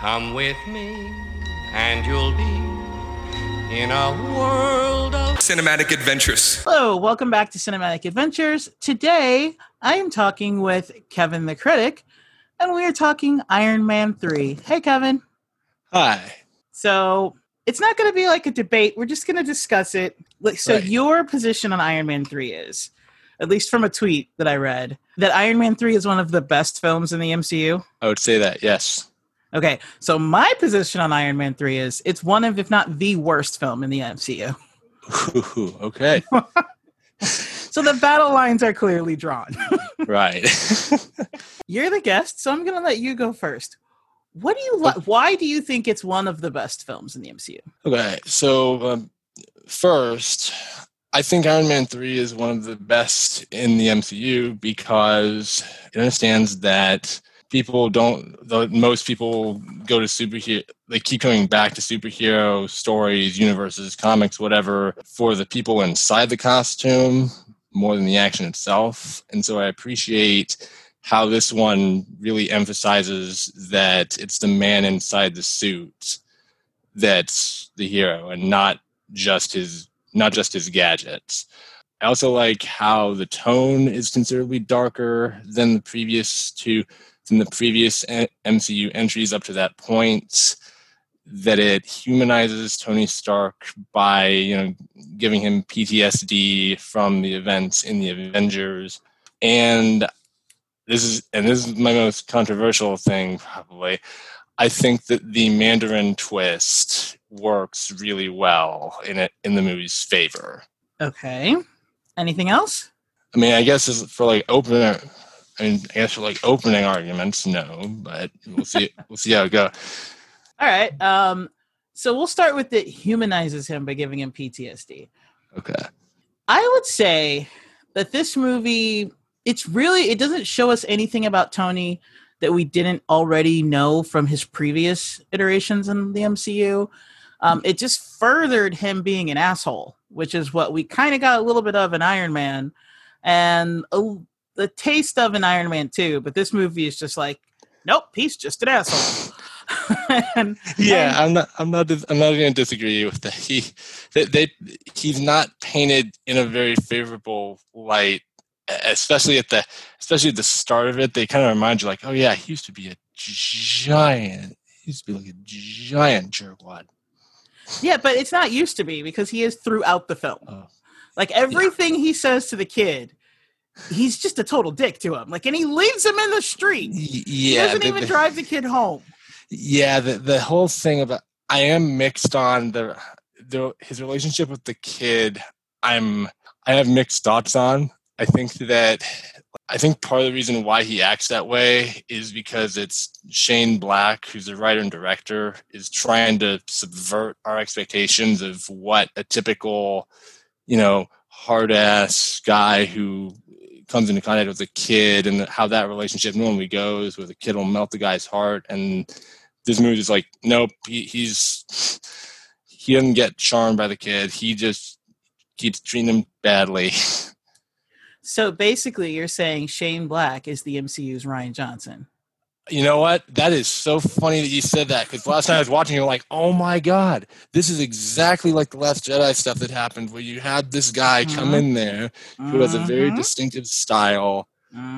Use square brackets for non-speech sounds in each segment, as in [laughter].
Come with me, and you'll be in a world of cinematic adventures. Hello, welcome back to Cinematic Adventures. Today, I am talking with Kevin the Critic, and we are talking Iron Man 3. Hey, Kevin. Hi. So, it's not going to be like a debate. We're just going to discuss it. So, Right. your position on Iron Man 3 is, at least from a tweet that I read, that Iron Man 3 is one of the best films in the MCU. I would say that, yes. Okay, so my position on Iron Man 3 is it's one of, if not the worst film in the MCU. Ooh, [laughs] okay. [laughs] So the battle lines are clearly drawn. [laughs] right. You're the guest, so I'm going to let you go first. What do you like? Why do you think it's one of the best films in the MCU? okay. So, um, first, I think Iron Man 3 is one of the best in the MCU because it understands that people don't, most people go to superhero, they keep coming back to superhero stories, universes, comics, whatever, for the people inside the costume more than the action itself. And so I appreciate how this one really emphasizes that it's the man inside the suit that's the hero and not just his not just his gadgets. I also like how the tone is considerably darker than the previous two than the previous MCU entries up to that point. That it humanizes Tony Stark by you know giving him PTSD from the events in the Avengers, and this is and this is my most controversial thing probably. I think that the Mandarin twist works really well in it in the movie's favor. Okay. Anything else? I mean, I guess for like opening, I mean, I guess for like opening arguments, no, but we'll see. [laughs] we'll see how it goes. All right. Um, so we'll start with it humanizes him by giving him PTSD. Okay. I would say that this movie, it's really, it doesn't show us anything about Tony that we didn't already know from his previous iterations in the MCU. Um, it just furthered him being an asshole, which is what we kind of got a little bit of in Iron Man and a, the taste of an Iron Man 2. But this movie is just like, nope, he's just an asshole. [laughs] and, Yeah, and- I'm not. I'm not. I'm not going to disagree with that. He, they, they, he's not painted in a very favorable light, especially at the, especially at the start of it. They kind of remind you, like, oh yeah, he used to be a giant. He used to be like a giant jerkwad. Yeah, but it's not used to be because he is throughout the film. Oh. Like everything he says to the kid, he's just a total dick to him. Like, and he leaves him in the street. Y- He Yeah, doesn't the- even the- drive the kid home. yeah the the whole thing about i am mixed on the the his relationship with the kid i'm i have mixed thoughts on i think that i think part of the reason why he acts that way is because it's shane black who's the writer and director is trying to subvert our expectations of what a typical you know hard ass guy who comes into contact with a kid and how that relationship normally goes where the kid will melt the guy's heart. And this movie is like nope he, he's he doesn't get charmed by the kid. He just keeps treating him badly. [laughs] So basically, you're saying Shane Black is the MCU's Rian Johnson. You know what that is so funny that you said that because last time i was watching it like oh my god this is exactly like the last jedi stuff that happened where you had this guy come Mhm. in there who has a very Mhm. distinctive style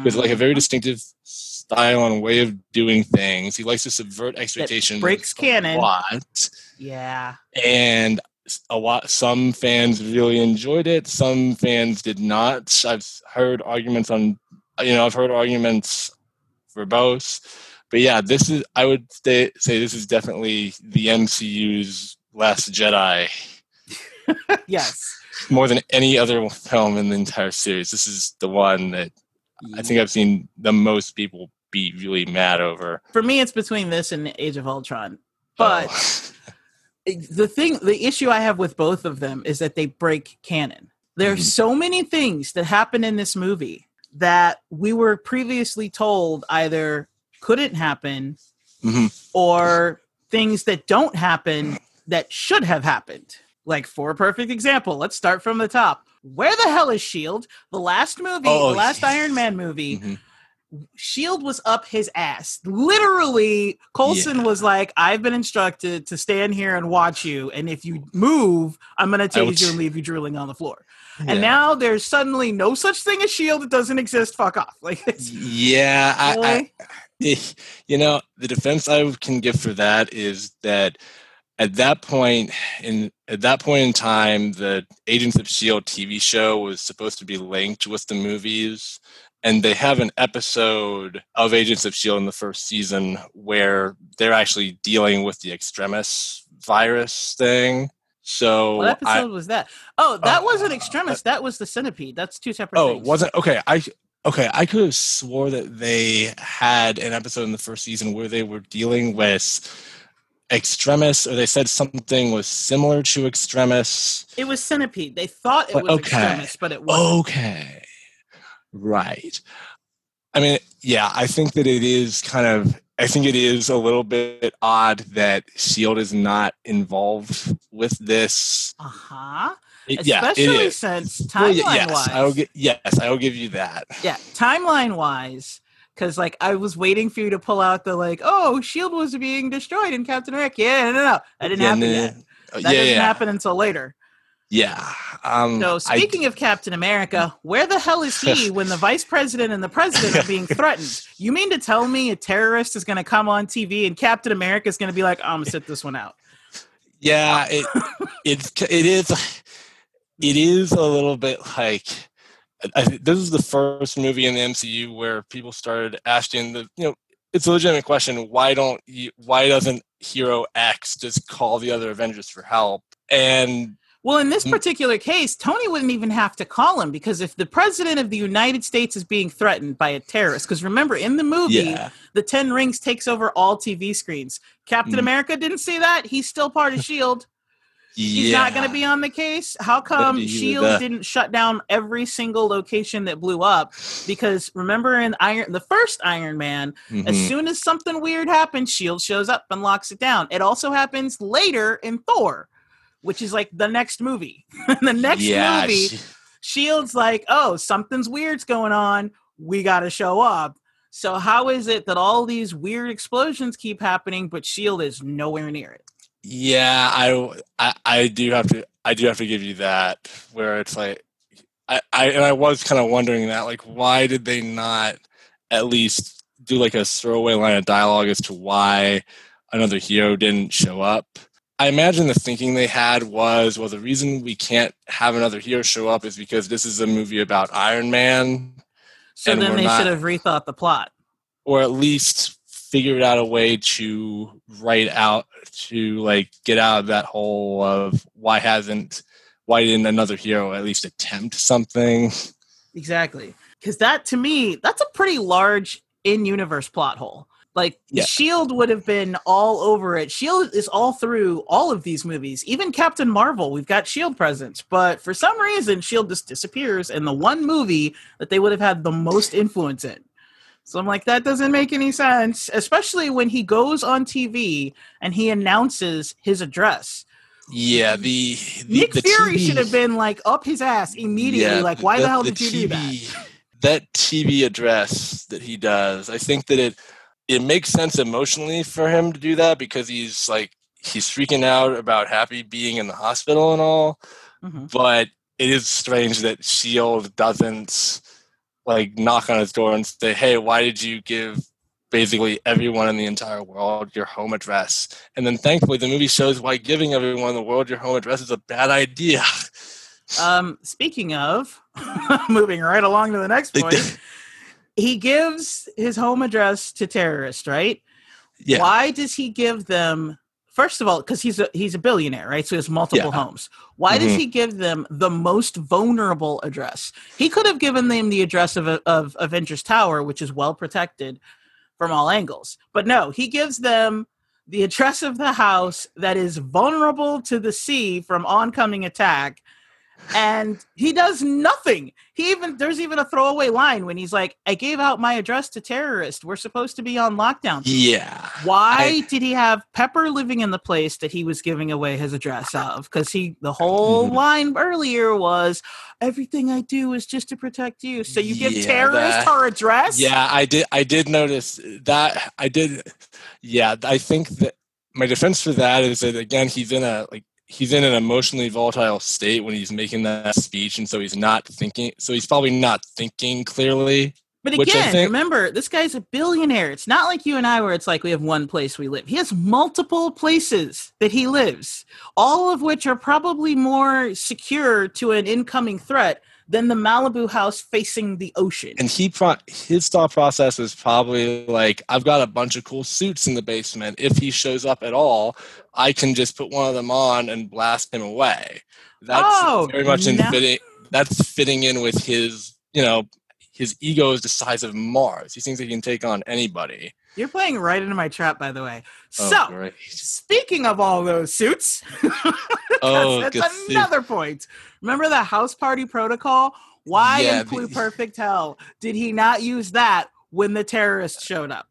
with like a very Mhm. distinctive style and way of doing things he likes to subvert expectations breaks a canon. lot. yeah. and a lot some fans really enjoyed it some fans did not i've heard arguments on you know i've heard arguments both but yeah this is i would say, say this is definitely the mcu's last jedi [laughs] yes. more than any other film in the entire series this is the one that i think i've seen the most people be really mad over For me, it's between this and Age of Ultron. But Oh. [laughs] the thing the issue i have with both of them is that they break canon there are Mhm. so many things that happen in this movie that we were previously told either couldn't happen Mhm. or things that don't happen that should have happened like for a perfect example let's start from the top where the hell is shield the last movie Oh, the last yeah. iron man movie Mhm. Shield was up his ass. Literally, Coulson Yeah. was like, "I've been instructed to stand here and watch you, and if you move, I'm going to tase you and leave you drooling on the floor." Yeah. And now there's suddenly no such thing as Shield. It doesn't exist. Fuck off. [laughs] Like, it's, yeah, I, I. [laughs] Eh, you know the defense i can give for that is that at that point in at that point in time the agents of shield tv show was supposed to be linked with the movies and they have an episode of agents of shield in the first season where they're actually dealing with the extremis virus thing so what I, episode was that? Oh, that Uh, wasn't Extremis. That was the Centipede. That's two separate Oh, things. it wasn't okay. I okay. I could have swore that they had an episode in the first season where they were dealing with extremis, or they said something was similar to extremis. It was Centipede. They thought it But- was okay. Extremis, but it wasn't. Okay, right. I mean, yeah, I think that it is kind of. I think it is a little bit odd that Shield is not involved with this. Uh huh. It- yeah, it Especially is. since timeline y- yes, wise, I will get. Yes, I will give you that. yeah, timeline wise, because like I was waiting for you to pull out the like, oh, Shield was being destroyed in Captain America. Yeah, no, no, no, that didn't Yeah, happen no, yet. Uh, That yeah, doesn't happen until later. Yeah. Um, So I- speaking of Captain America, where the hell is he when the vice president and the president are being threatened? [laughs] You mean to tell me a terrorist is going to come on TV and Captain America is going to be like, I'm going to sit this one out? yeah, it it's it is it is a little bit like I, this is the first movie in the MCU where people started asking the you know it's a legitimate question why don't you, why doesn't hero X just call the other Avengers for help and Well, in this Mm. particular case, Tony wouldn't even have to call him because if the president of the United States is being threatened by a terrorist, because remember in the movie, yeah the Ten Rings takes over all TV screens. Captain Mm. America didn't see that. He's still part of [laughs] Shield. He's not going to be on the case. How come Shield didn't shut down every single location that blew up? Because remember in Iron, the first Iron Man, as Mhm. soon as something weird happens, Shield shows up and locks it down. It also happens later in Thor, which is like the next movie. [laughs] the next yeah movie, she- Shield's like, oh, something's weird's going on. We got to show up. So how is it that all these weird explosions keep happening, but Shield is nowhere near it? Yeah, I, I I do have to I do have to give you that where it's like I, I and I was kind of wondering that like why did they not at least do like a throwaway line of dialogue as to why another hero didn't show up. I imagine the thinking they had was well the reason we can't have another hero show up is because this is a movie about Iron Man So And then they not- should have rethought the plot. or at least figured out a way to write out to like get out of that hole of why hasn't why didn't another hero at least attempt something Exactly. Because that to me, that's a pretty large in universe plot hole. Like Yeah. Shield would have been all over it. Shield is all through all of these movies. Even Captain Marvel, we've got Shield presence, but for some reason Shield just disappears in the one movie that they would have had the most influence in. So I'm like, that doesn't make any sense, especially when he goes on TV and he announces his address. yeah the, the Nick the Fury TV should have been like up his ass immediately. yeah, like, why the, hell the did you do that? TV that TV address that he does I think that it it makes sense emotionally for him to do that because he's like he's freaking out about happy being in the hospital and all Mhm. but it is strange that shield doesn't like knock on his door and say hey why did you give basically everyone in the entire world your home address? And then thankfully the movie shows why giving everyone in the world your home address is a bad idea. Um, speaking of, [laughs] moving right along to the next point, [laughs] he gives his home address to terrorists, right? yeah Why does he give them? First of all, because he's a he's a billionaire, right? So he has multiple Yeah. homes. Why does Mhm. he give them the most vulnerable address? He could have given them the address of of Avengers Tower, which is well protected from all angles. But no, he gives them the address of the house that is vulnerable to the sea from oncoming attack. And he does nothing. He even there's even a throwaway line when he's like, "I gave out my address to terrorists. We're supposed to be on lockdown." Yeah. Why I- did he have Pepper living in the place that he was giving away his address of? Because he the whole Mhm. line earlier was, "Everything I do is just to protect you." So you give Yeah, terrorists that- her address? Yeah, I did. I did notice that. I did. Yeah, I think that my defense for that is that again, he's in a like he's in an emotionally volatile state when he's making that speech, and so he's not thinking. So he's probably not thinking clearly. But again, think- remember, this guy's a billionaire. It's not like you and I, where it's like we have one place we live. He has multiple places that he lives, all of which are probably more secure to an incoming threat than the Malibu house facing the ocean. And he pro- his thought process is probably like, I've got a bunch of cool suits in the basement. If he shows up at all, I can just put one of them on and blast him away. That's Oh, very much in fitting. That's fitting in with his, you know, his ego is the size of Mars. He thinks he can take on anybody. You're playing right into my trap, by the way. Oh, so, great. speaking of all those suits, [laughs] Oh, that's good suit. another point. Remember the house party protocol? Why Yeah, in Blue [laughs] Perfect Hell did he not use that when the terrorists showed up?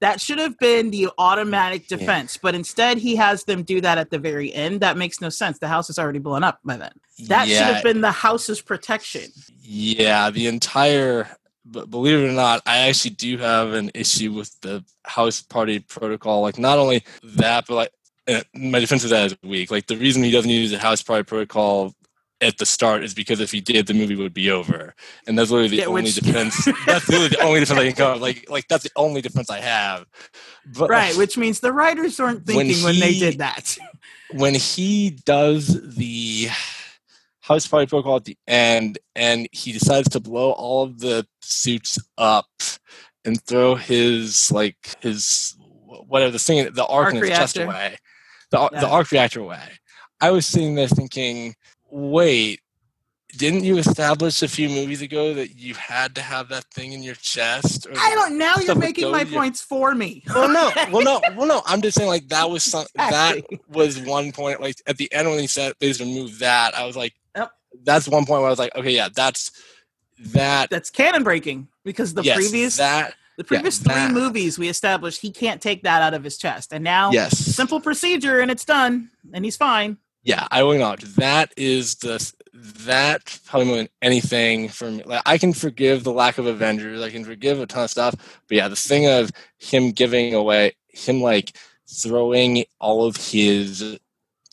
That should have been the automatic Yeah. defense, but instead he has them do that at the very end. That makes no sense. The house is already blown up by then. That should have been the house's protection. Yeah, the entire. But believe it or not, I actually do have an issue with the house party protocol. Like, not only that, but like, uh, my defense of that is weak. Like, the reason he doesn't use the house party protocol at the start is because if he did, the movie would be over, and that's literally the Yeah, only which- [laughs] defense. that's literally the only defense I can come. up- Like, like that's the only defense I have. But Right, which means the writers weren't When thinking when, they did that. [laughs] when he does the house party protocol at the end and he decides to blow all of the suits up and throw his like his whatever the thing the arc, Arc in his chest away the, Yeah. the arc reactor away i was sitting there thinking wait didn't you establish a few movies ago that you had to have that thing in your chest or I don't. Now you're making my you're- points for me. [laughs] well, no, well, no, well, no. I'm just saying, like that was some [laughs] Exactly. that was one point. Like at the end when he said they just removed that, I was like. That's one point where I was like, okay, yeah, that's that. That's canon breaking because the yes, previous that the previous that- three movies we established he can't take that out of his chest, and now yes, simple procedure and it's done, and he's fine. yeah, I will acknowledge that is the that probably more than anything for me. Like I can forgive the lack of Avengers, I can forgive a ton of stuff, but yeah, the thing of him giving away, him like throwing all of his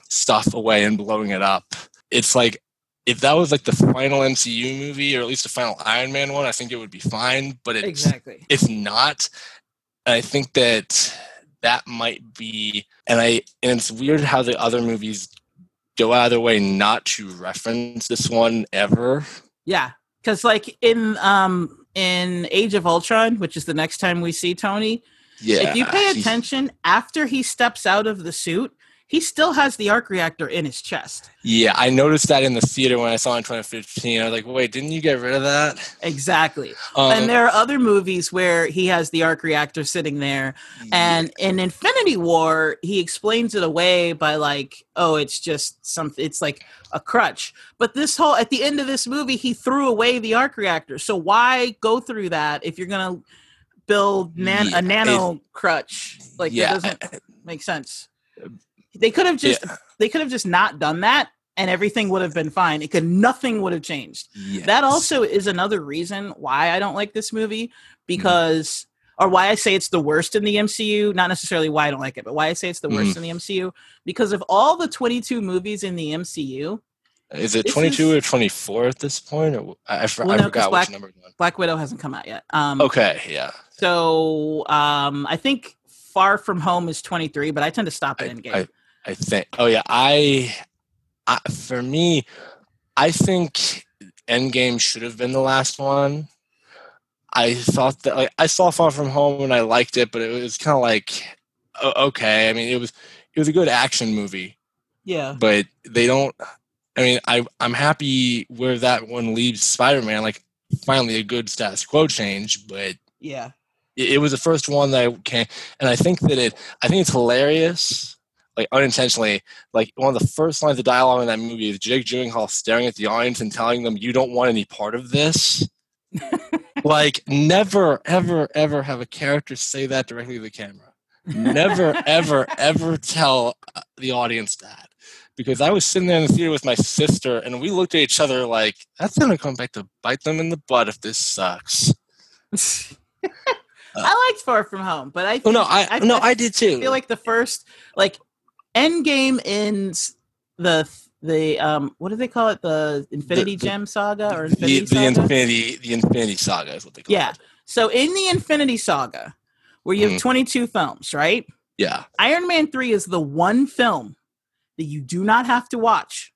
stuff away and blowing it up. It's like if that was like the final MCU movie or at least the final Iron Man one, I think it would be fine. But it's Exactly. it's not. I think that that might be and I and it's weird how the other movies go out of their way not to reference this one ever. Yeah, because like in um in Age of Ultron, which is the next time we see Tony, Yeah. if you pay attention, after he steps out of the suit, he still has the arc reactor in his chest. Yeah, I noticed that in the theater when I saw it in 2015. I was like, wait, didn't you get rid of that? Exactly. Um, and there are other movies where he has the arc reactor sitting there And in Infinity War, he explains it away by like, oh, it's just something. It's like a crutch. But this whole at the end of this movie, he threw away the arc reactor. So why go through that if you're gonna build nan- Yeah, a nano crutch? Like yeah, that doesn't make sense. They could have just they could have just not done that, and everything would have been fine. It could nothing would have changed yes. that also is another reason why I don't like this movie Mm-hmm. because or why I say it's the worst in the MCU, not necessarily why I don't like it, but why I say it's the worst Mm-hmm. in the MCU because of all the 22 movies in the MCU, Is it 22 is- or 24 at this point? Or I, I, Well, I no, forgot Black- which number. Black Widow hasn't come out yet. Um Okay, yeah. so um I think Far From Home is 23, but I tend to stop at I- Endgame. I- I think. Oh yeah, I, I for me, I think Endgame should have been the last one. I thought that like I saw Far From Home and I liked it, but it was kind of like okay. I mean, it was it was a good action movie, yeah. but they don't. I mean, I I'm happy where that one leaves Spider Man. Like finally a good status quo change, but Yeah. it, it was the first one that I came, and I think that it. I think it's hilarious. Like unintentionally, like one of the first lines of dialogue in that movie is Jake Gyllenhaal staring at the audience and telling them, "You don't want any part of this." [laughs] like never, ever, ever have a character say that directly to the camera. Never, ever, ever tell uh, the audience that. Because I was sitting there in the theater with my sister, and we looked at each other like, "That's gonna come back to bite them in the butt if this sucks." [laughs] I liked Far From Home, but I Oh no, I, no, I did too. I feel like the first like Endgame ends the the um what do they call it the Infinity The- Gem saga or the, Infinity the Saga? Infinity, the Infinity Saga is what they call Yeah. it. So in the Infinity Saga, where you have Mhm. 22 films, right? Yeah. Iron Man 3 is the one film that you do not have to watch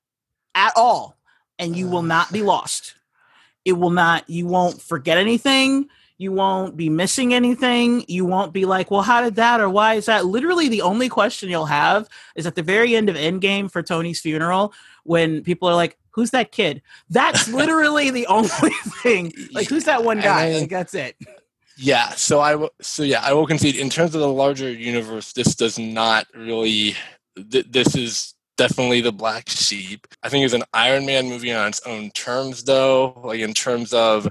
at all and you will not be lost. It will not you won't forget anything, you won't be missing anything, you won't be like, "Well, how did that or why is that?" Literally the only question you'll have is at the very end of Endgame for Tony's funeral when people are like, "Who's that kid?" That's [laughs] literally the only thing. Like, who's that one guy? I- Like, that's it. Yeah, so I will. So yeah, I will concede. In terms of the larger universe, this does not really. Th- this is definitely the black sheep. I think it's an Iron Man movie on its own terms, though. Like in terms of,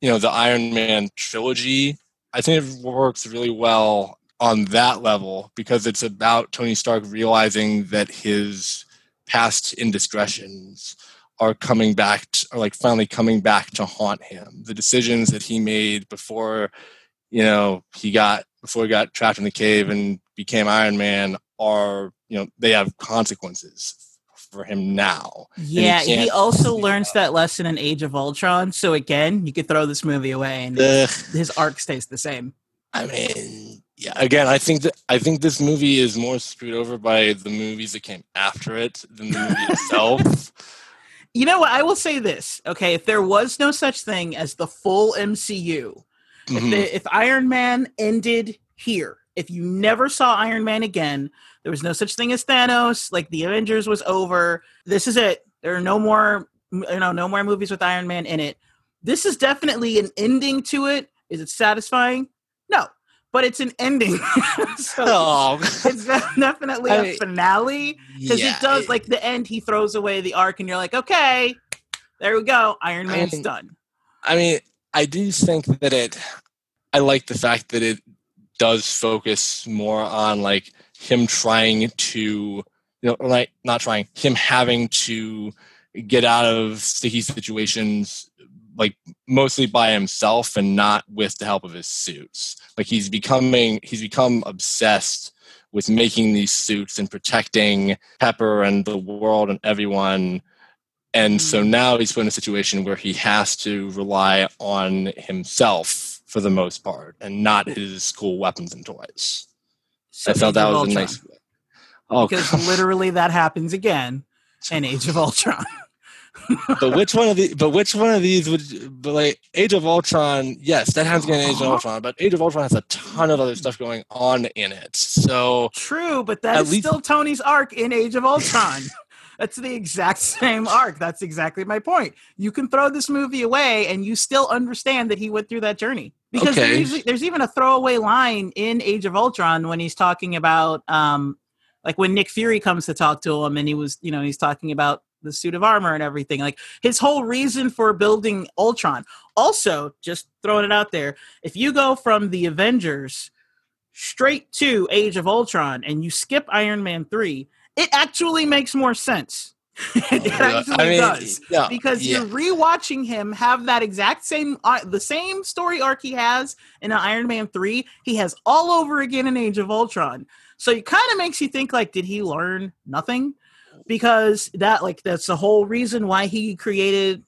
you know, the Iron Man trilogy, I think it works really well on that level because it's about Tony Stark realizing that his past indiscretions are coming back to, are like finally coming back to haunt him. The decisions that he made before you know he got before he got trapped in the cave and became iron man are you know they have consequences for him now Yeah, he, can't also learns that lesson in Age of Ultron. So again, you could throw this movie away and Ugh. his arc stays the same. i mean yeah again i think that i think this movie is more screwed over by the movies that came after it than the movie itself [laughs] [laughs] You know what? I will say this. Okay, if there was no such thing as the full MCU, if, Mhm. the, if Iron Man ended here, if you never saw Iron Man again, there was no such thing as Thanos. Like the Avengers was over. This is it. There are no more, you know, no more movies with Iron Man in it. This is definitely an ending to it. Is it satisfying? No, but it's an ending. [laughs] so oh it's definitely I a finale because yeah, it does like the end. He throws away the arc, and you're like, okay, there we go. Iron I Man's mean, done. I mean, I do think that it. I like the fact that it does focus more on like him trying to, you know, like not trying, him having to get out of sticky situations, like mostly by himself and not with the help of his suits. Like he's becoming, he's become obsessed with making these suits and protecting Pepper and the world and everyone and so mm. now he's put in a situation where he has to rely on himself for the most part and not his cool weapons and toys. So I felt that was Ultron. a nice. Oh, because come- literally that happens again in Age of [laughs] Ultron. but which one of the? But which one of these would? But like Age of Ultron, yes, that has to get Age of uh-huh. Ultron. But Age of Ultron has a ton of other stuff going on in it. So True, but that At is least- still Tony's arc in Age of Ultron. [laughs] That's the exact [laughs] same arc. That's exactly my point. You can throw this movie away and you still understand that he went through that journey. Because Okay. there's, there's even a throwaway line in Age of Ultron when he's talking about, um, like when Nick Fury comes to talk to him and he was, you know, he's talking about the suit of armor and everything. Like his whole reason for building Ultron. Also, just throwing it out there, if you go from the Avengers straight to Age of Ultron and you skip Iron Man 3, it actually makes more sense. [laughs] it actually I mean, does. yeah, Because yeah. you're rewatching him have that exact same uh, the same story arc he has in Iron Man 3, he has all over again in Age of Ultron. So it kind of makes you think like did he learn nothing? Because that like that's the whole reason why he created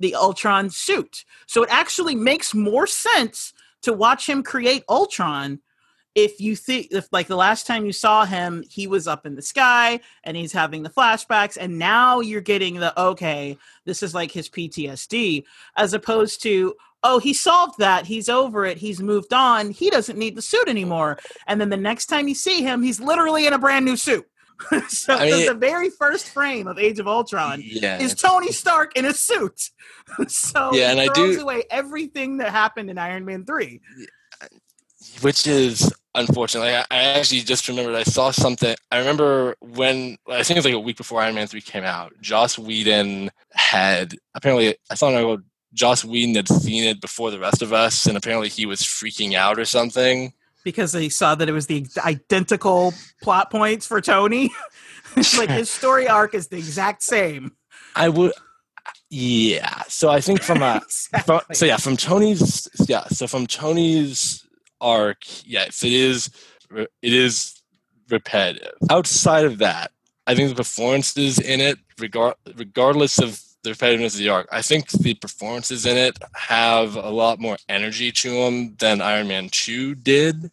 the Ultron suit. So it actually makes more sense to watch him create Ultron if you think if like the last time you saw him he was up in the sky and he's having the flashbacks and now you're getting the okay this is like his PTSD as opposed to oh he solved that. He's over it. He's moved on. He doesn't need the suit anymore. And then the next time you see him he's literally in a brand new suit. [laughs] So I mean- the very first frame of Age of Ultron yeah, is Tony Stark in a suit. [laughs] so Yeah, and I do- away everything that happened in Iron Man 3. Which is unfortunately. I, I actually just remembered I saw something. I remember when I think it was like a week before Iron Man three came out. Joss Whedon had apparently I saw an article. Joss Whedon had seen it before the rest of us, and apparently he was freaking out or something because he saw that it was the identical plot points for Tony. [laughs] like his story arc is the exact same. I would yeah. So I think from a exactly. from, so yeah, from Tony's yeah, so from Tony's arc, yes, it is it is repetitive. Outside of that, I think the performances in it, regard regardless of the repetitiveness of the arc, I think the performances in it have a lot more energy to them than Iron Man 2 did.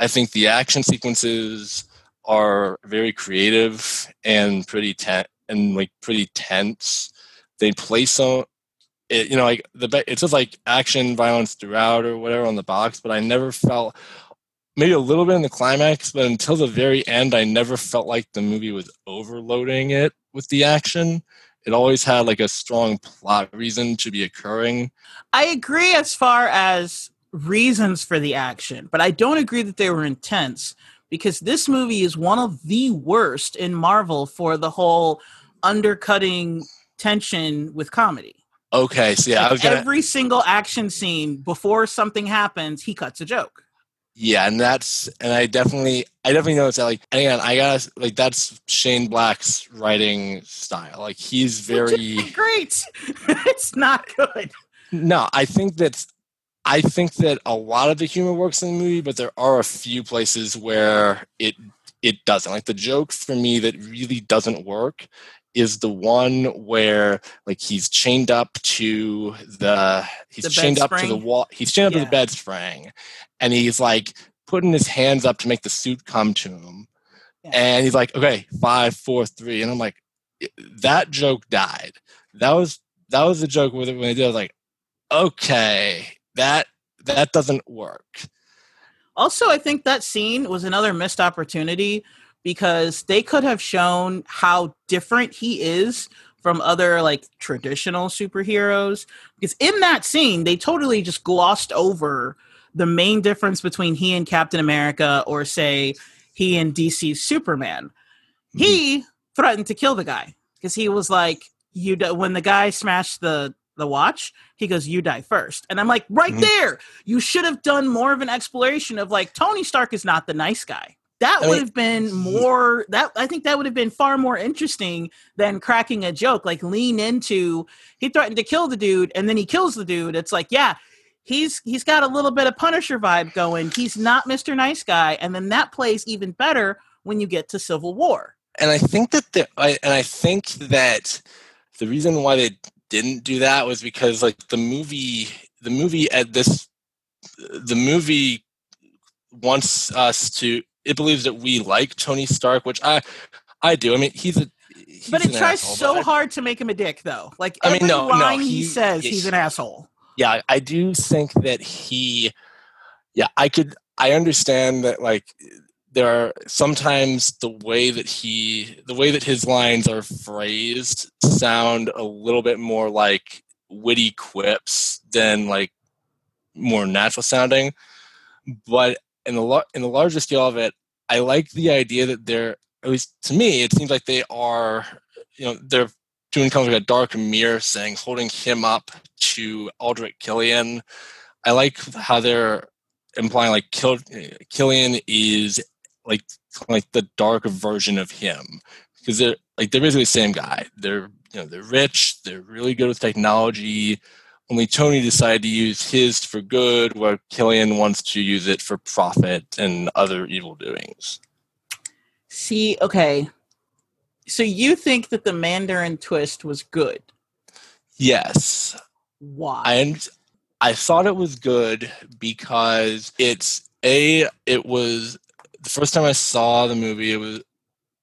I think the action sequences are very creative and pretty tense and like pretty tense they play so it, you know like the it says like action violence throughout or whatever on the box but i never felt maybe a little bit in the climax but until the very end i never felt like the movie was overloading it with the action it always had like a strong plot reason to be occurring i agree as far as reasons for the action but i don't agree that they were intense because this movie is one of the worst in marvel for the whole undercutting tension with comedy. Okay, so yeah, like gonna... every single action scene before something happens, he cuts a joke. Yeah, and that's and I definitely I definitely noticed that like again I got like that's Shane Black's writing style. Like he's [laughs] very great. [laughs] it's not good. No, I think that I think that a lot of the humor works in the movie, but there are a few places where it it doesn't. Like the joke for me that really doesn't work is the one where like he's chained up to the he's the chained up spring? to the wall he's chained up yeah. to the bed spring and he's like putting his hands up to make the suit come to him yeah. and he's like okay five four three and i'm like that joke died that was that was the joke with it when they did i was like okay that that doesn't work also i think that scene was another missed opportunity because they could have shown how different he is from other like traditional superheroes because in that scene they totally just glossed over the main difference between he and Captain America or say he and DC's Superman. Mm-hmm. He threatened to kill the guy because he was like you do- when the guy smashed the the watch he goes you die first and i'm like right mm-hmm. there you should have done more of an exploration of like tony stark is not the nice guy that would have been more that I think that would have been far more interesting than cracking a joke. Like lean into he threatened to kill the dude and then he kills the dude. It's like, yeah, he's he's got a little bit of Punisher vibe going. He's not Mr. Nice Guy, and then that plays even better when you get to Civil War. And I think that the I, and I think that the reason why they didn't do that was because like the movie the movie at this the movie wants us to it believes that we like Tony Stark, which I I do. I mean, he's a he's but it tries asshole, so hard to make him a dick, though. Like I mean, no, line no, he, he says, he's an asshole. Yeah, I do think that he. Yeah, I could. I understand that. Like, there are sometimes the way that he, the way that his lines are phrased, sound a little bit more like witty quips than like more natural sounding. But in the in the larger scale of it, I like the idea that they're at least to me, it seems like they are, you know, they're doing kind of like a dark mirror thing, holding him up to Aldrich Killian. I like how they're implying like Kill, Killian is like like the dark version of him because they're like they're basically the same guy. They're you know they're rich, they're really good with technology, only Tony decided to use his for good, while Killian wants to use it for profit and other evil doings. See, okay. So you think that the Mandarin twist was good? Yes. Why? I I thought it was good because it's a it was the first time I saw the movie. It was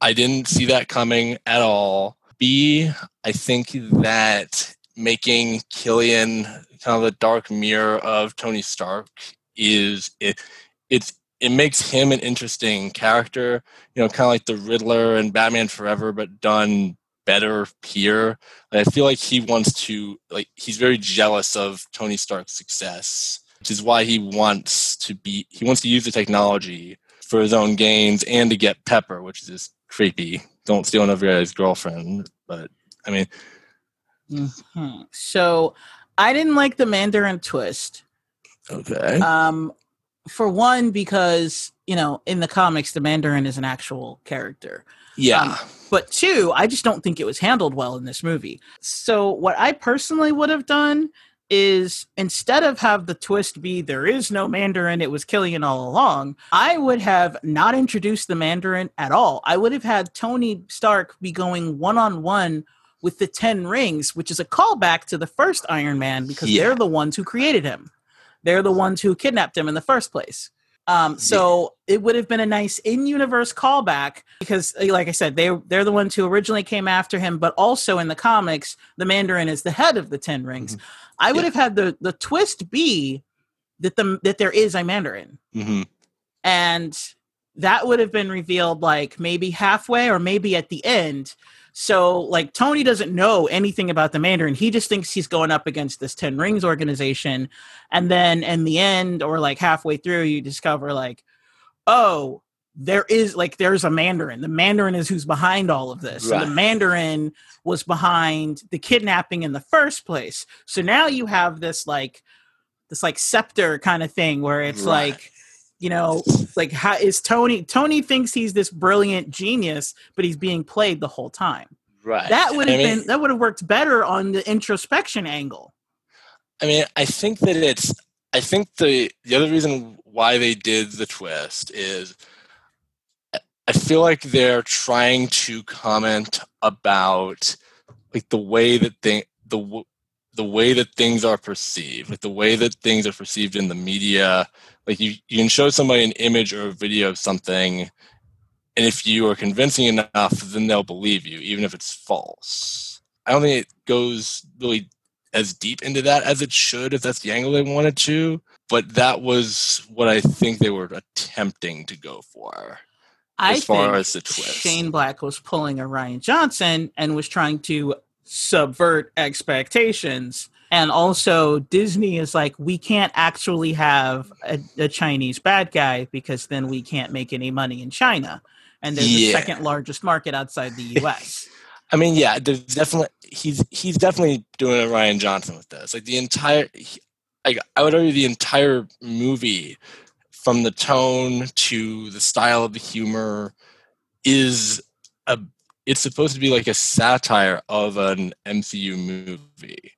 I didn't see that coming at all. B I think that making Killian kind of the dark mirror of Tony Stark is it it's it makes him an interesting character, you know, kind of like the Riddler and Batman Forever, but done better here. I feel like he wants to like he's very jealous of Tony Stark's success. which is why he wants to be he wants to use the technology for his own gains and to get Pepper, which is just creepy. Don't steal another guy's girlfriend, but I mean, hmm So I didn't like the Mandarin twist. okay, Um, for one, because you know in the comics the Mandarin is an actual character. yeah, um, But two, I just don't think it was handled well in this movie. So what I personally would have done is instead of have the twist be there is no Mandarin, it was Killian all along, I would have not introduced the Mandarin at all. I would have had Tony Stark be going one on one with the Ten Rings, which is a callback to the first Iron Man because Yeah. they're the ones who created him. They're the ones who kidnapped him in the first place. Um, so it would have been a nice in-universe callback because, uh, like I said, they they're the ones who originally came after him, but also in the comics, the Mandarin is the head of the Ten Rings. I would Yeah. have had the the twist be that the that there is a Mandarin, hmm and that would have been revealed like maybe halfway or maybe at the end. So like Tony doesn't know anything about the Mandarin. He just thinks he's going up against this Ten Rings organization. And then in the end or like halfway through you discover like, oh, there is like there's a Mandarin. The Mandarin is who's behind all of this. So the Mandarin was behind the kidnapping in the first place. So now you have this like this like scepter kind of thing where it's Right. like you know like how is tony tony thinks he's this brilliant genius but he's being played the whole time right. that would have been that would have worked better on the introspection angle I mean, I think that it's. I think the the other reason why they did the twist is, I- feel like they're trying to comment about like the way that they the the way that things are perceived, like the way that things are perceived in the media. Like you, you can show somebody an image or a video of something, and if you are convincing enough, then they'll believe you, even if it's false. I don't think it goes really as deep into that as it should if that's the angle they wanted to but that was what i think they were attempting to go for i as far think as the twist shane black was pulling a rian johnson and was trying to subvert expectations. And also disney is like we can't actually have a, a chinese bad guy because then we can't make any money in china. And they're the second largest market outside the [laughs] us i mean yeah there's definitely he's he's definitely doing a rian johnson with this. Like the entire he- like i would argue the entire movie from the tone to the style of the humor is a it's supposed to be like a satire of an mcu movie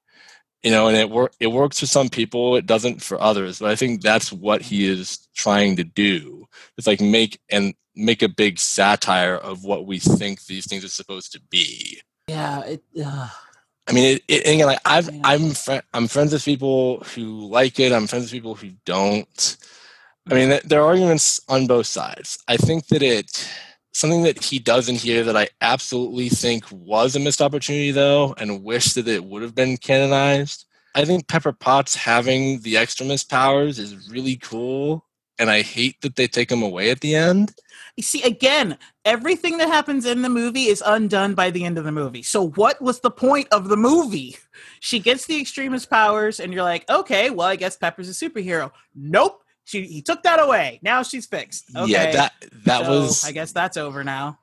you know and it wor- it works for some people it doesn't for others but i think that's what he is trying to do. It's like make and make a big satire of what we think these things are supposed to be. Yeah it, uh, i mean it, it and again like I've, I'm, fri i'm friends with people who like it i'm friends with people who don't. I mean th- there are arguments on both sides. I think that it something that he does in here that i absolutely think was a missed opportunity though and wish that it would have been canonized i think pepper potts having the extremis powers is really cool and i hate that they take them away at the end You see, again, everything that happens in the movie is undone by the end of the movie. So, what was the point of the movie? She gets the extremis powers, and you're like, okay, well, I guess Pepper's a superhero. Nope, she he took that away. Now she's fixed. Okay, yeah that that so was I guess that's over now.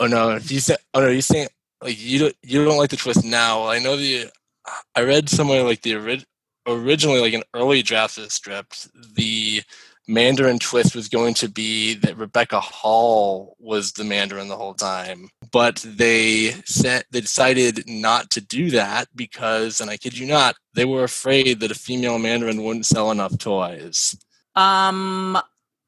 Oh no! You say, oh no! You saying like you don't you don't like the twist now? I know the I read somewhere like the ori- originally like an early draft of the script, the Mandarin twist was going to be that Rebecca Hall was the Mandarin the whole time, but they said they decided not to do that because, and I kid you not, they were afraid that a female Mandarin wouldn't sell enough toys. Um,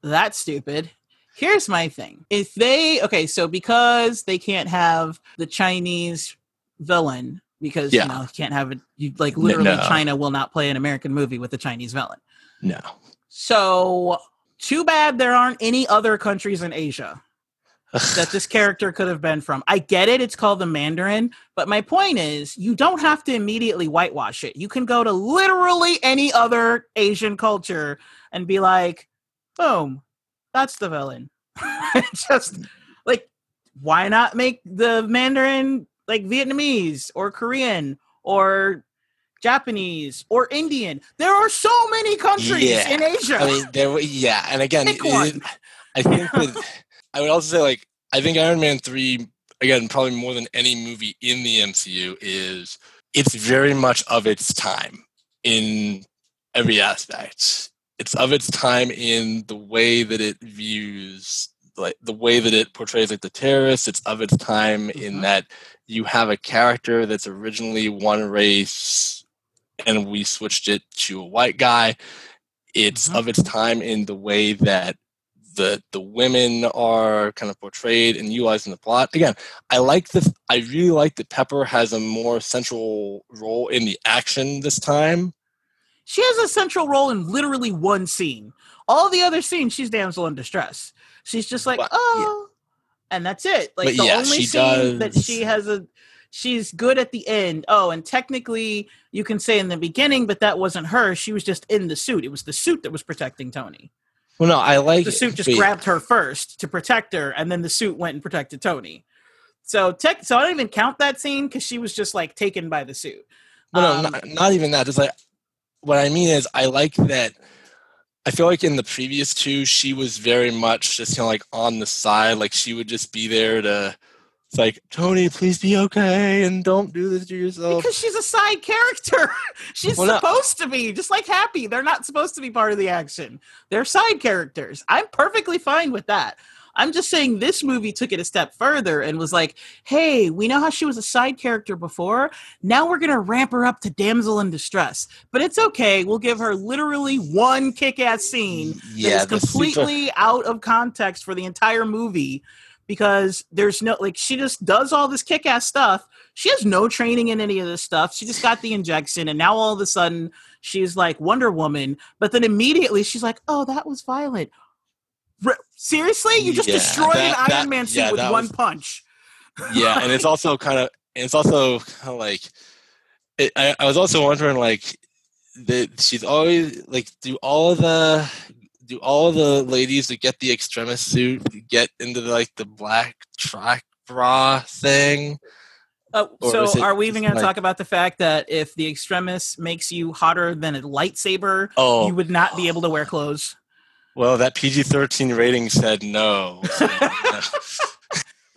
that's stupid. Here's my thing. If they okay, so because they can't have the Chinese villain, because Yeah. you know, you can't have it you like literally no. China will not play an American movie with a Chinese villain. No, So too bad there aren't any other countries in Asia that this character could have been from. I get it, it's called the Mandarin, but my point is you don't have to immediately whitewash it. You can go to literally any other Asian culture and be like, boom, that's the villain. [laughs] Just like, why not make the Mandarin like Vietnamese or Korean or Japanese, or Indian. There are so many countries Yeah. in Asia. I mean, there. were- Yeah, and again, it- I think that I would also say like I think Iron Man three again probably more than any movie in the MCU is it's very much of its time in every aspect. It's of its time in the way that it views like the way that it portrays like the terrorists. It's of its time in Mhm. that you have a character that's originally one race and we switched it to a white guy. It's Mhm. of its time in the way that the the women are kind of portrayed and utilized in the plot. Again, I like the I really like that Pepper has a more central role in the action this time. she has a central role in literally one scene. All the other scenes, she's damsel in distress. She's just like, But- oh, and that's it. Like But the yeah, only scene that she has a, she's good at the end. Oh, and technically, you can say in the beginning, but that wasn't her. She was just in the suit. It was the suit that was protecting Tony. Well, no, I like The suit just but- grabbed her first to protect her, and then the suit went and protected Tony. So, tech, so I don't even count that scene because she was just like taken by the suit. Well, no, Um, not, not even that. Just like what I mean is, I like that. I feel like in the previous two, she was very much just kind of like on the side. Like she would just be there to, it's like Tony, please be okay and don't do this to yourself. Because she's a side character. [laughs] she's Well, no. supposed to be, just like Happy. They're not supposed to be part of the action. They're side characters. I'm perfectly fine with that. I'm just saying this movie took it a step further and was like, hey, we know how she was a side character before. Now we're going to ramp her up to damsel in distress. But it's okay. We'll give her literally one kick ass scene yeah, that is super- completely out of context for the entire movie because there's no like she just does all this kick-ass stuff. She has no training in any of this stuff. She just got the injection and now all of a sudden she's like wonder woman but then immediately she's like oh that was violent. R- seriously? You just Yeah, destroyed that- an iron that- man suit yeah, with one was- punch. Yeah, and it's [laughs] also kind of it's also kind of like it, I, I was also wondering like that she's always like do all of the do all the ladies that get the extremis suit get into the, like the black track bra thing Uh, so are we even to talk about the fact that if the extremis makes you hotter than a lightsaber oh you would not be able to wear clothes well that pg-13 rating said no so, [laughs]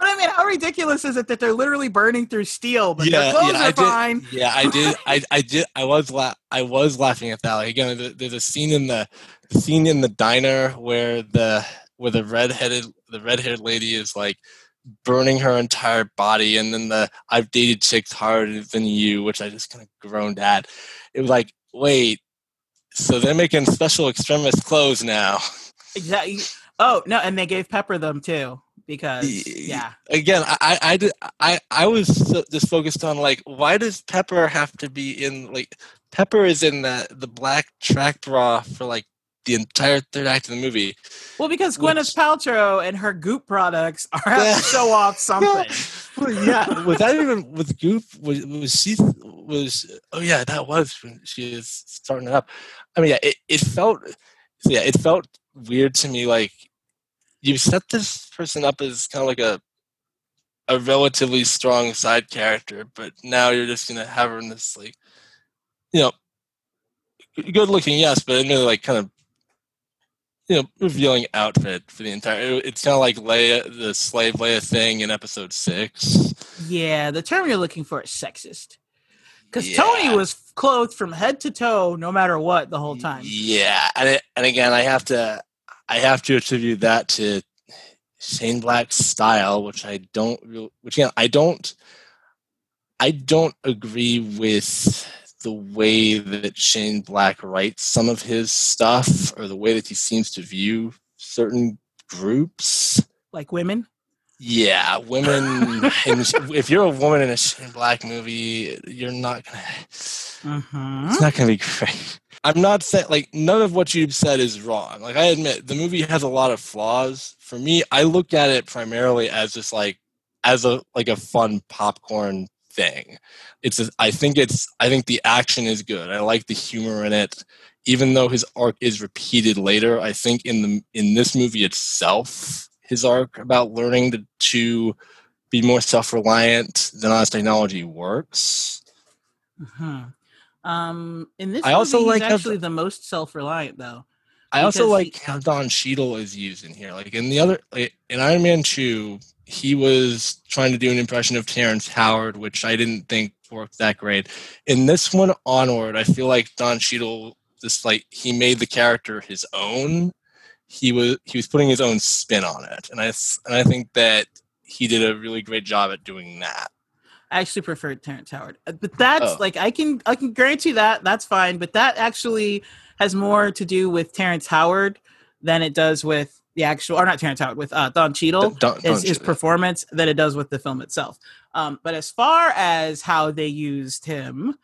But I mean, how ridiculous is it that they're literally burning through steel, but their yeah, clothes yeah, are I did, fine? yeah, I did. I, I did. I was la- I was laughing at that. Like again, there's a scene in the scene in the diner where the where the redheaded the red haired lady is like burning her entire body, and then the I've dated chicks harder than you, which I just kind of groaned at. It was like, wait, so they're making special extremis clothes now. Exactly. Oh no, and they gave Pepper them too because yeah, again, I, I, I, did, I, I was just focused on like, why does Pepper have to be in like, Pepper is in the the black track bra for like the entire third act of the movie. well, because Which- Gwyneth Paltrow and her Goop products are have Yeah. to show [laughs] off something. Well, yeah, was that even with Goop? Was was she was? Oh yeah, that was when she was starting it up. I mean, yeah, it, it felt, yeah, it felt weird to me. Like you set this person up as kind of like a a relatively strong side character, but now you're just gonna have her in this like, you know, good looking, yes, but in really like kind of. You know, revealing outfit for the entire. It's kind of like Leia, the slave Leia thing in episode six. Yeah, the term you're looking for is sexist. Because Yeah. Tony was clothed from head to toe, no matter what, the whole time. Yeah, and it, and again, I have to I have to attribute that to Shane Black's style, which I don't, which again, I don't, I don't agree with the way that Shane Black writes some of his stuff, or the way that he seems to view certain groups. Like women. Yeah, women. [laughs] in, if you're a woman in a Shane Black movie, you're not gonna. Mm-hmm. It's not going to be great. I'm not saying like none of what you've said is wrong. Like I admit the movie has a lot of flaws. For me, I look at it primarily as just like as a like a fun popcorn thing. It's a, I think it's I think the action is good. I like the humor in it. Even though his arc is repeated later, I think in the in this movie itself, his arc about learning to, to be more self-reliant than on technology works. Mhm. Um, in this, I also movie, like he's how actually the most self-reliant though. I also like he- how Don Cheadle is used in here. Like in the other, like, in Iron Man Two, he was trying to do an impression of Terrence Howard, which I didn't think worked that great. In this one onward, I feel like Don Cheadle just like he made the character his own. He was he was putting his own spin on it, and I and I think that he did a really great job at doing that. I actually preferred Terrence Howard, Uh, but that's Oh. like I can I can grant you that that's fine. But that actually has more to do with Terrence Howard than it does with the actual, or not Terrence Howard, with uh, Don Cheadle. Don- Don his, his performance than it does with the film itself. Um, but as far as how they used him,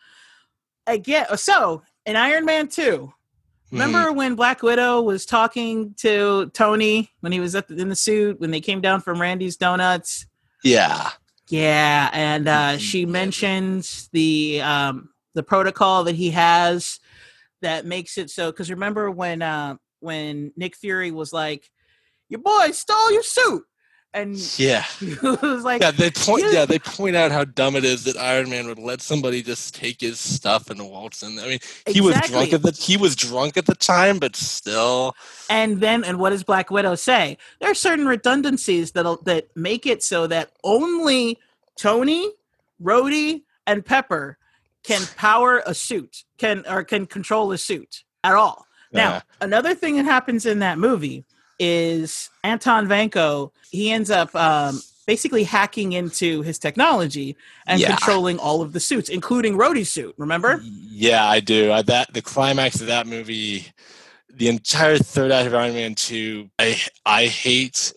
again, so in Iron Man 2, Mm-hmm. remember when Black Widow was talking to Tony when he was at the, in the suit when they came down from Randy's Donuts? Yeah, Yeah, and uh, Mhm. she mentions the um, the protocol that he has that makes it so. Because remember when uh, when Nick Fury was like, "Your boy stole your suit," and yeah. [laughs] like, Yeah, they point. You- Yeah, they point out how dumb it is that Iron Man would let somebody just take his stuff and waltz in. I mean, he was drunk at the he was drunk at the time, but still, And then, and what does Black Widow say? There are certain redundancies that that make it so that only Tony, Rhodey, and Pepper can power a suit, can or can control a suit at all. Now, another thing that happens in that movie is Anton Vanko. He ends up um, basically hacking into his technology and Yeah. controlling all of the suits, including Rhodey's suit. Remember? yeah, I do. I, that the climax of that movie, the entire third act of Iron Man two, I I hate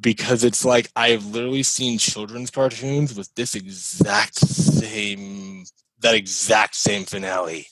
because it's like I've literally seen children's cartoons with this exact same that exact same finale.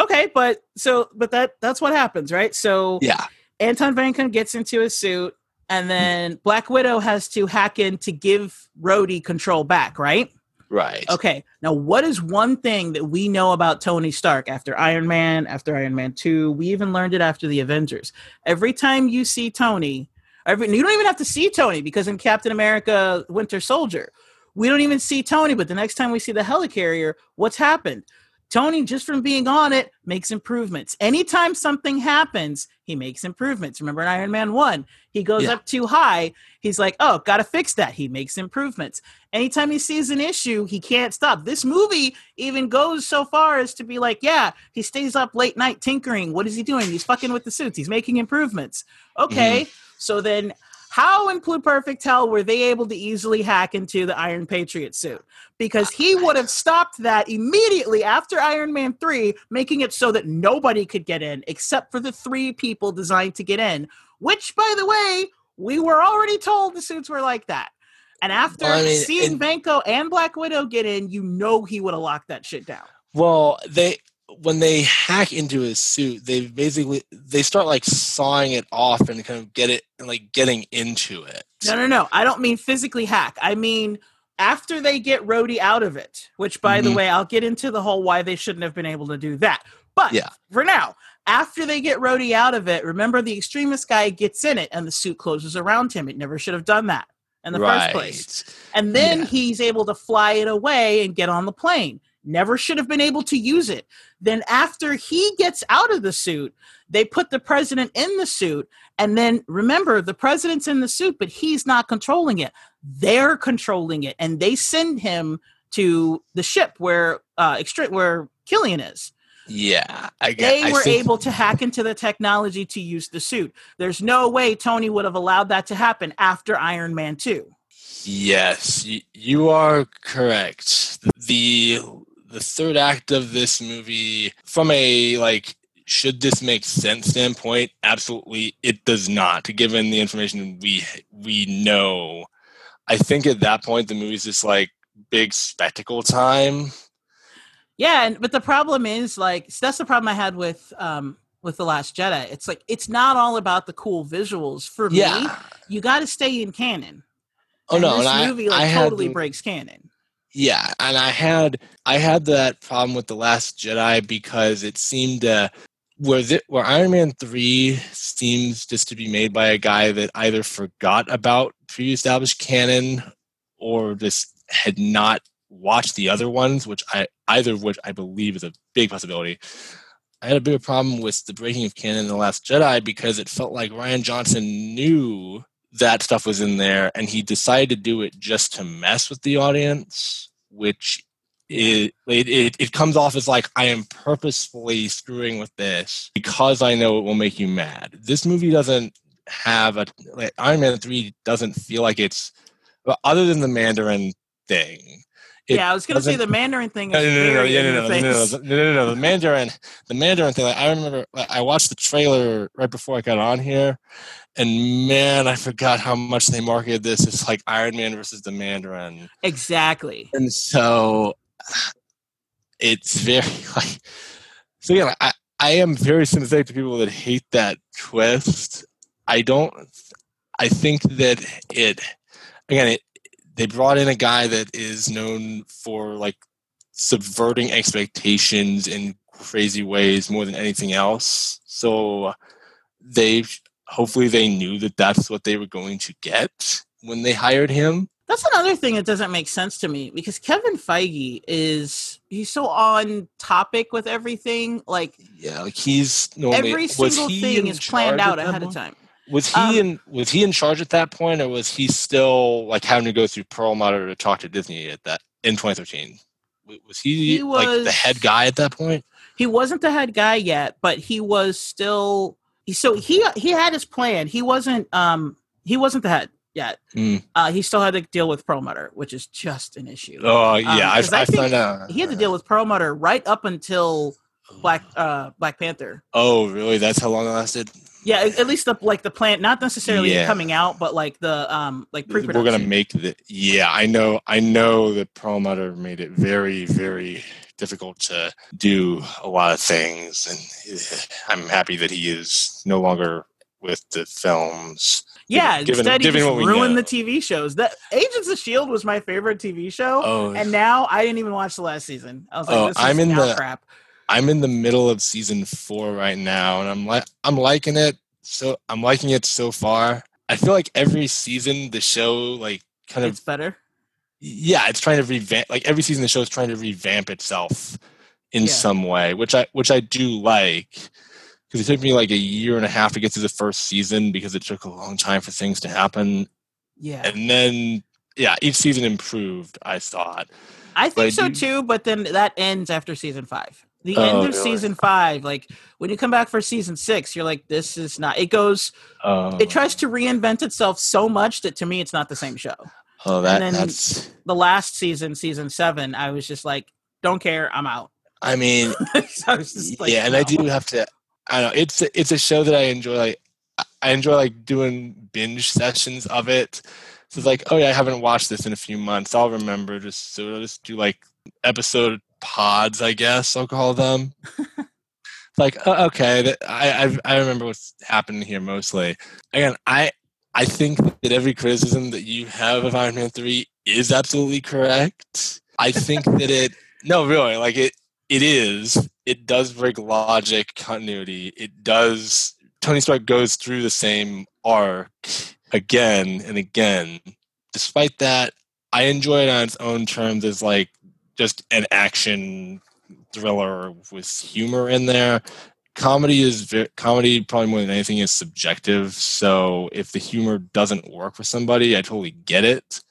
Okay, but so but that that's what happens, right? So Yeah, Anton Vanko gets into his suit, and then Black Widow has to hack in to give Rhodey control back, right? right. Okay. Now, what is one thing that we know about Tony Stark after Iron Man, after Iron Man 2? We even learned it after the Avengers. Every time you see Tony, every you don't even have to see Tony because in Captain America Winter Soldier, we don't even see Tony, but the next time we see the helicarrier, what's happened? Tony, just from being on it, makes improvements. Anytime something happens, he makes improvements. Remember in Iron Man 1, he goes Yeah. up too high. He's like, oh, got to fix that. He makes improvements. Anytime he sees an issue, he can't stop. This movie even goes so far as to be like, yeah, he stays up late night tinkering. What is he doing? He's fucking with the suits. He's making improvements. Mm-hmm. Okay. So then, how in Blue Perfect Hell were they able to easily hack into the Iron Patriot suit? Because he would have stopped that immediately after Iron Man 3, making it so that nobody could get in except for the three people designed to get in, which, by the way, we were already told the suits were like that. And after Well, I mean, seeing Vanko and Black Widow get in, you know he would have locked that shit down. Well, they when they hack into his suit, they basically they start like sawing it off and kind of get it and like getting into it. No, no, no. I don't mean physically hack. I mean after they get Rhodey out of it, which by the Mhm. way, I'll get into the whole why they shouldn't have been able to do that. But Yeah. for now, after they get Rhodey out of it, remember the extremis guy gets in it and the suit closes around him. It never should have done that in the first place. And then Yeah. he's able to fly it away and get on the plane. Never should have been able to use it. Then, after he gets out of the suit, they put the president in the suit. And then remember, the president's in the suit, but he's not controlling it. They're controlling it. And they send him to the ship where uh extra- where Killian is. Yeah, I. They I were think- able to hack into the technology to use the suit. There's no way Tony would have allowed that to happen after Iron Man 2. Yes, you are correct. The the third act of this movie, from a like, should this make sense standpoint, absolutely, it does not. Given the information we we know, I think at that point the movie's just like big spectacle time. Yeah, and but the problem is like so that's the problem I had with um with the Last Jedi. It's like it's not all about the cool visuals for me. You got to stay in canon. Oh And no, this and I, movie like I totally the- breaks canon. Yeah, and I had I had that problem with the Last Jedi because it seemed uh, where the, where Iron Man three seems just to be made by a guy that either forgot about pre-established canon or just had not watched the other ones, which I either of which I believe is a big possibility. I had a bigger problem with the breaking of canon in the Last Jedi because it felt like Rian Johnson knew that stuff was in there and he decided to do it just to mess with the audience, which it, it, it comes off as like I am purposefully screwing with this because I know it will make you mad. This movie doesn't have a like Iron Man three doesn't feel like it's other than the Mandarin thing. Yeah, I was gonna say the Mandarin thing. No, no, no, yeah, no, no, no, no, no, no, no, no, the Mandarin, the Mandarin thing. Like, I remember, I watched the trailer right before I got on here, and man, I forgot how much they marketed this It's like Iron Man versus the Mandarin. Exactly. and so it's very [laughs] like so yeah I, I am very sympathetic to people that hate that twist i don't i think that it again it they brought in a guy that is known for like subverting expectations in crazy ways more than anything else so they hopefully they knew that that's what they were going to get when they hired him That's another thing that doesn't make sense to me because Kevin Feige is he's so on topic with everything. Like Yeah, like he's normally every single he thing is planned out ahead of time. Was he Um, in was he in charge at that point, or was he still like having to go through Perlmutter to talk to Disney at that in 2013? Was he, He like the head guy at that point? He wasn't the head guy yet, but he was still so he he had his plan. He wasn't um he wasn't the head yet. Mm. Uh, he still had to deal with Perlmutter, which is just an issue. Oh yeah, 'cause I, I I think found out. He had to deal with Perlmutter right up until Black uh Black Panther. Oh really? That's how long it lasted. Yeah, at least the like the plant, not necessarily Yeah. coming out, but like the um like We're gonna make the yeah. I know. I know that Perlmutter made it very very difficult to do a lot of things, and eh, I'm happy that he is no longer with the films. yeah, given- instead he just ruined know. the TV shows. That Agents of Shield was my favorite TV show, Oh, and now I didn't even watch the last season. I was like, Oh, this is I'm in the- crap. I'm in the middle of season four right now, and I'm like I'm liking it. So I'm liking it so far. I feel like every season the show like kind of better. yeah, it's trying to revamp. Like every season the show is trying to revamp itself in Yeah. some way, which I which I do like. Because it took me like a year and a half to get to the first season because it took a long time for things to happen, Yeah, and then yeah, each season improved. I thought. I think so do- too. But then that ends after season five. The Oh, end of really? season five, like when you come back for season six, you're like, this is not. It goes. Uh, It tries to reinvent itself so much that to me, it's not the same show. Oh, that then- that's. The last season, season seven, I was just like, don't care, I'm out. I mean, [laughs] So I was just like, yeah, and I do have to. I don't know. It's a, it's a show that I enjoy. Like I enjoy like doing binge sessions of it. So it's like, oh yeah, I haven't watched this in a few months. I'll remember. Just so I'll just do like episode pods, I guess I'll call them. [laughs] like uh, okay, that, I I've, I remember what's happening here mostly. Again, I I think that every criticism that you have of Iron Man three is absolutely correct. I think that [laughs] it no really like it it is it does break logic continuity it does tony stark goes through the same arc again and again despite that i enjoy it on its own terms as like just an action thriller with humor in there comedy is comedy probably more than anything is subjective so if the humor doesn't work for somebody i totally get it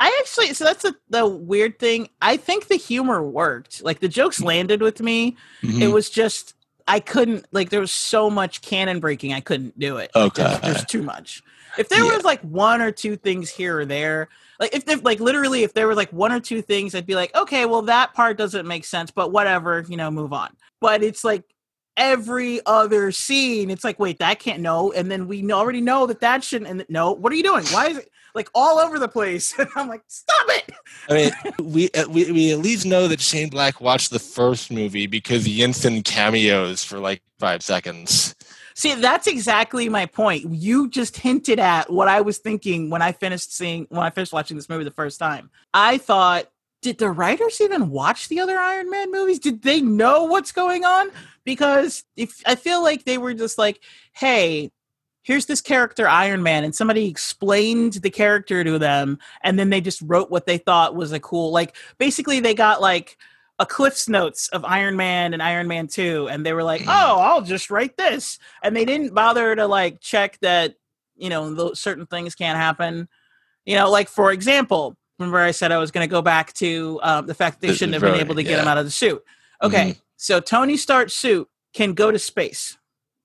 I actually, so that's a, the weird thing. I think the humor worked. Like the jokes landed with me. It Mhm. was just, I couldn't, like, there was so much canon breaking, I couldn't do it. Like, there's, Okay. there's too much. If there Yeah. was like one or two things here or there, like if, like literally if there was like one or two things, I'd be like, okay, well that part doesn't make sense, but whatever, you know, move on. But it's like every other scene, it's like, wait, that can't no, and then we already know that that shouldn't. And no, what are you doing? Why is it like all over the place? [laughs] And I'm like, stop it. I mean, we, uh, we we at least know that Shane Black watched the first movie because Yinsen cameos for like five seconds. See, that's exactly my point. You just hinted at what I was thinking when I finished seeing when I finished watching this movie the first time. I thought, did the writers even watch the other Iron Man movies? Did they know what's going on? Because if I feel like they were just like, hey, here's this character Iron Man, and somebody explained the character to them, and then they just wrote what they thought was a cool, like basically they got like a Cliff's Notes of Iron Man and Iron Man 2, and they were like, oh, I'll just write this. And they didn't bother to like check that, you know, those certain things can't happen. You know, like for example, remember I said I was going to go back to um, the fact that they The- shouldn't have been able to get yeah. him out of the suit. Okay, Mhm. so Tony Stark's suit can go to space,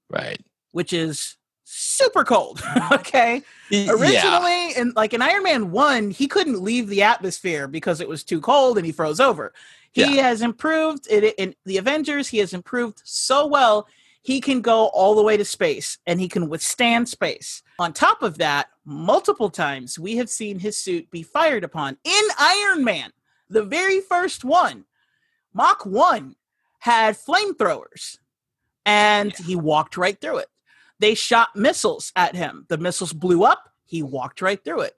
Right. which is super cold. [laughs] okay, originally in like in Iron Man 1, he couldn't leave the atmosphere because it was too cold and he froze over. He has improved it in the Avengers, he has improved so well. He can go all the way to space and he can withstand space. On top of that, multiple times we have seen his suit be fired upon in Iron Man, the very first one. Mach 1 had flamethrowers and he walked right through it. They shot missiles at him. The missiles blew up. He walked right through it.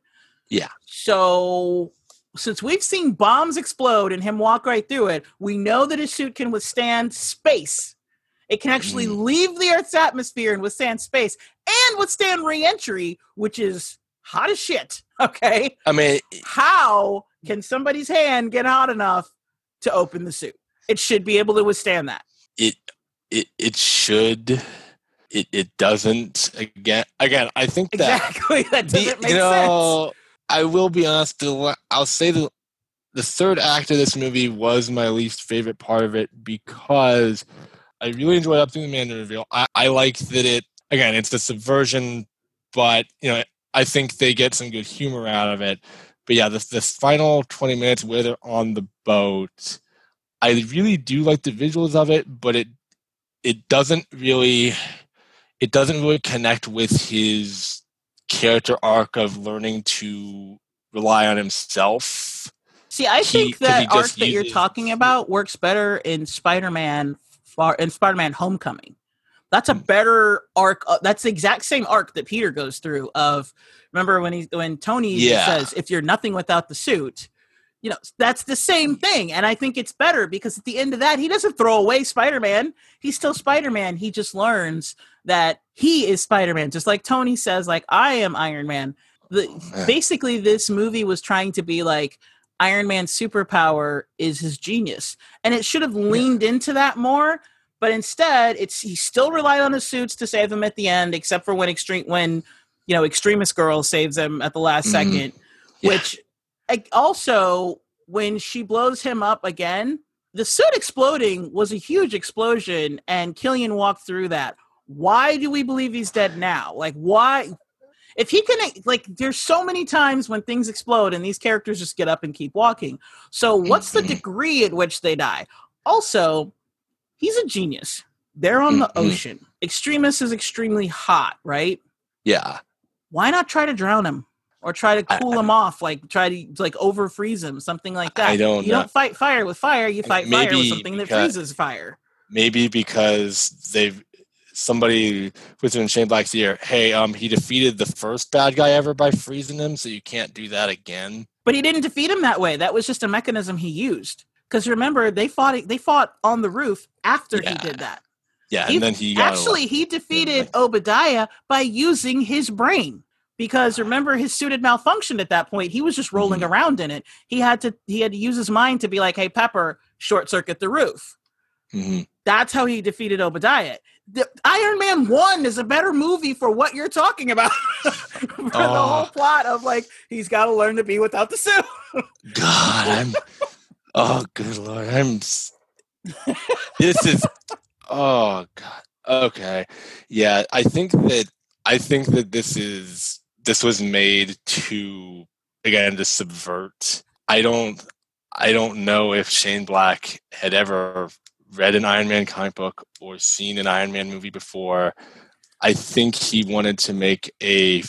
Yeah. So, since we've seen bombs explode and him walk right through it, we know that his suit can withstand space. It can actually Mm. leave the Earth's atmosphere and withstand space and withstand re entry, which is hot as shit. [laughs] Okay. I mean, How can somebody's hand get hot enough to open the suit? It should be able to withstand that. it it it should. It it doesn't. Again, again. I think that Exactly. [laughs] That doesn't make you sense. know, I will be honest. The I'll say the the third act of this movie was my least favorite part of it because I really enjoyed up to the Mandarin reveal. I, I like that it again. It's a subversion, but you know, I think they get some good humor out of it. But yeah, this this final twenty minutes where they're on the boat, I really do like the visuals of it, but it it doesn't really it doesn't really connect with his character arc of learning to rely on himself. See, I He- think that arc that you're talking about works better in Spider-Man far in Spider-Man Homecoming. That's a Hmm. better arc. uh, That's the exact same arc that Peter goes through. Of remember when he when Tony Yeah. says, "If you're nothing without the suit," you know that's the same thing. And I think it's better because at the end of that, he doesn't throw away Spider-Man. He's still Spider-Man. He just learns that he is Spider-Man, just like Tony says, like I am Iron Man. The, Yeah. basically this movie was trying to be like Iron Man's superpower is his genius. And it should have leaned into that more, but instead it's he still relied on his suits to save him at the end, except for when extreme when you know extremis girl saves him at the last Mhm. second. Yeah. Which also when she blows him up again, the suit exploding was a huge explosion, and Killian walked through that. Why do we believe he's dead now? Like, why? If he can, like, there's so many times when things explode and these characters just get up and keep walking. So, what's the Mhm. degree at which they die? Also, he's a genius. They're on the Mhm. ocean. Extremis is extremely hot, right? Yeah, Why not try to drown him or try to I- cool him off? Like try to like over freeze him, something like that. I don't You know. don't fight fire with fire. You fight fire with Maybe something that freezes fire. maybe because they've somebody puts in Shane Black's ear. Hey, um, he defeated the first bad guy ever by freezing him, so you can't do that again. But he didn't defeat him that way. That was just a mechanism he used. Because remember, they fought. They fought on the roof after he did that. Yeah, He- and then he Actually, he defeated Obadiah by using his brain. Because remember, his suit had malfunctioned at that point. He was just rolling Mm-hmm. around in it. He had to. He had to use his mind to be like, "Hey, Pepper, short circuit the roof." Mhm. That's how he defeated Obadiah. The, Iron Man One is a better movie for what you're talking about. [laughs] for the Oh. whole plot of like he's got to learn to be without the suit. God, I'm. oh, good lord, I'm. This is. Oh God. Okay. Yeah, I think that I think that this is this was made to again to subvert. I don't. I don't know if Shane Black had ever read an Iron Man comic book or seen an Iron Man movie before. I think he wanted to make a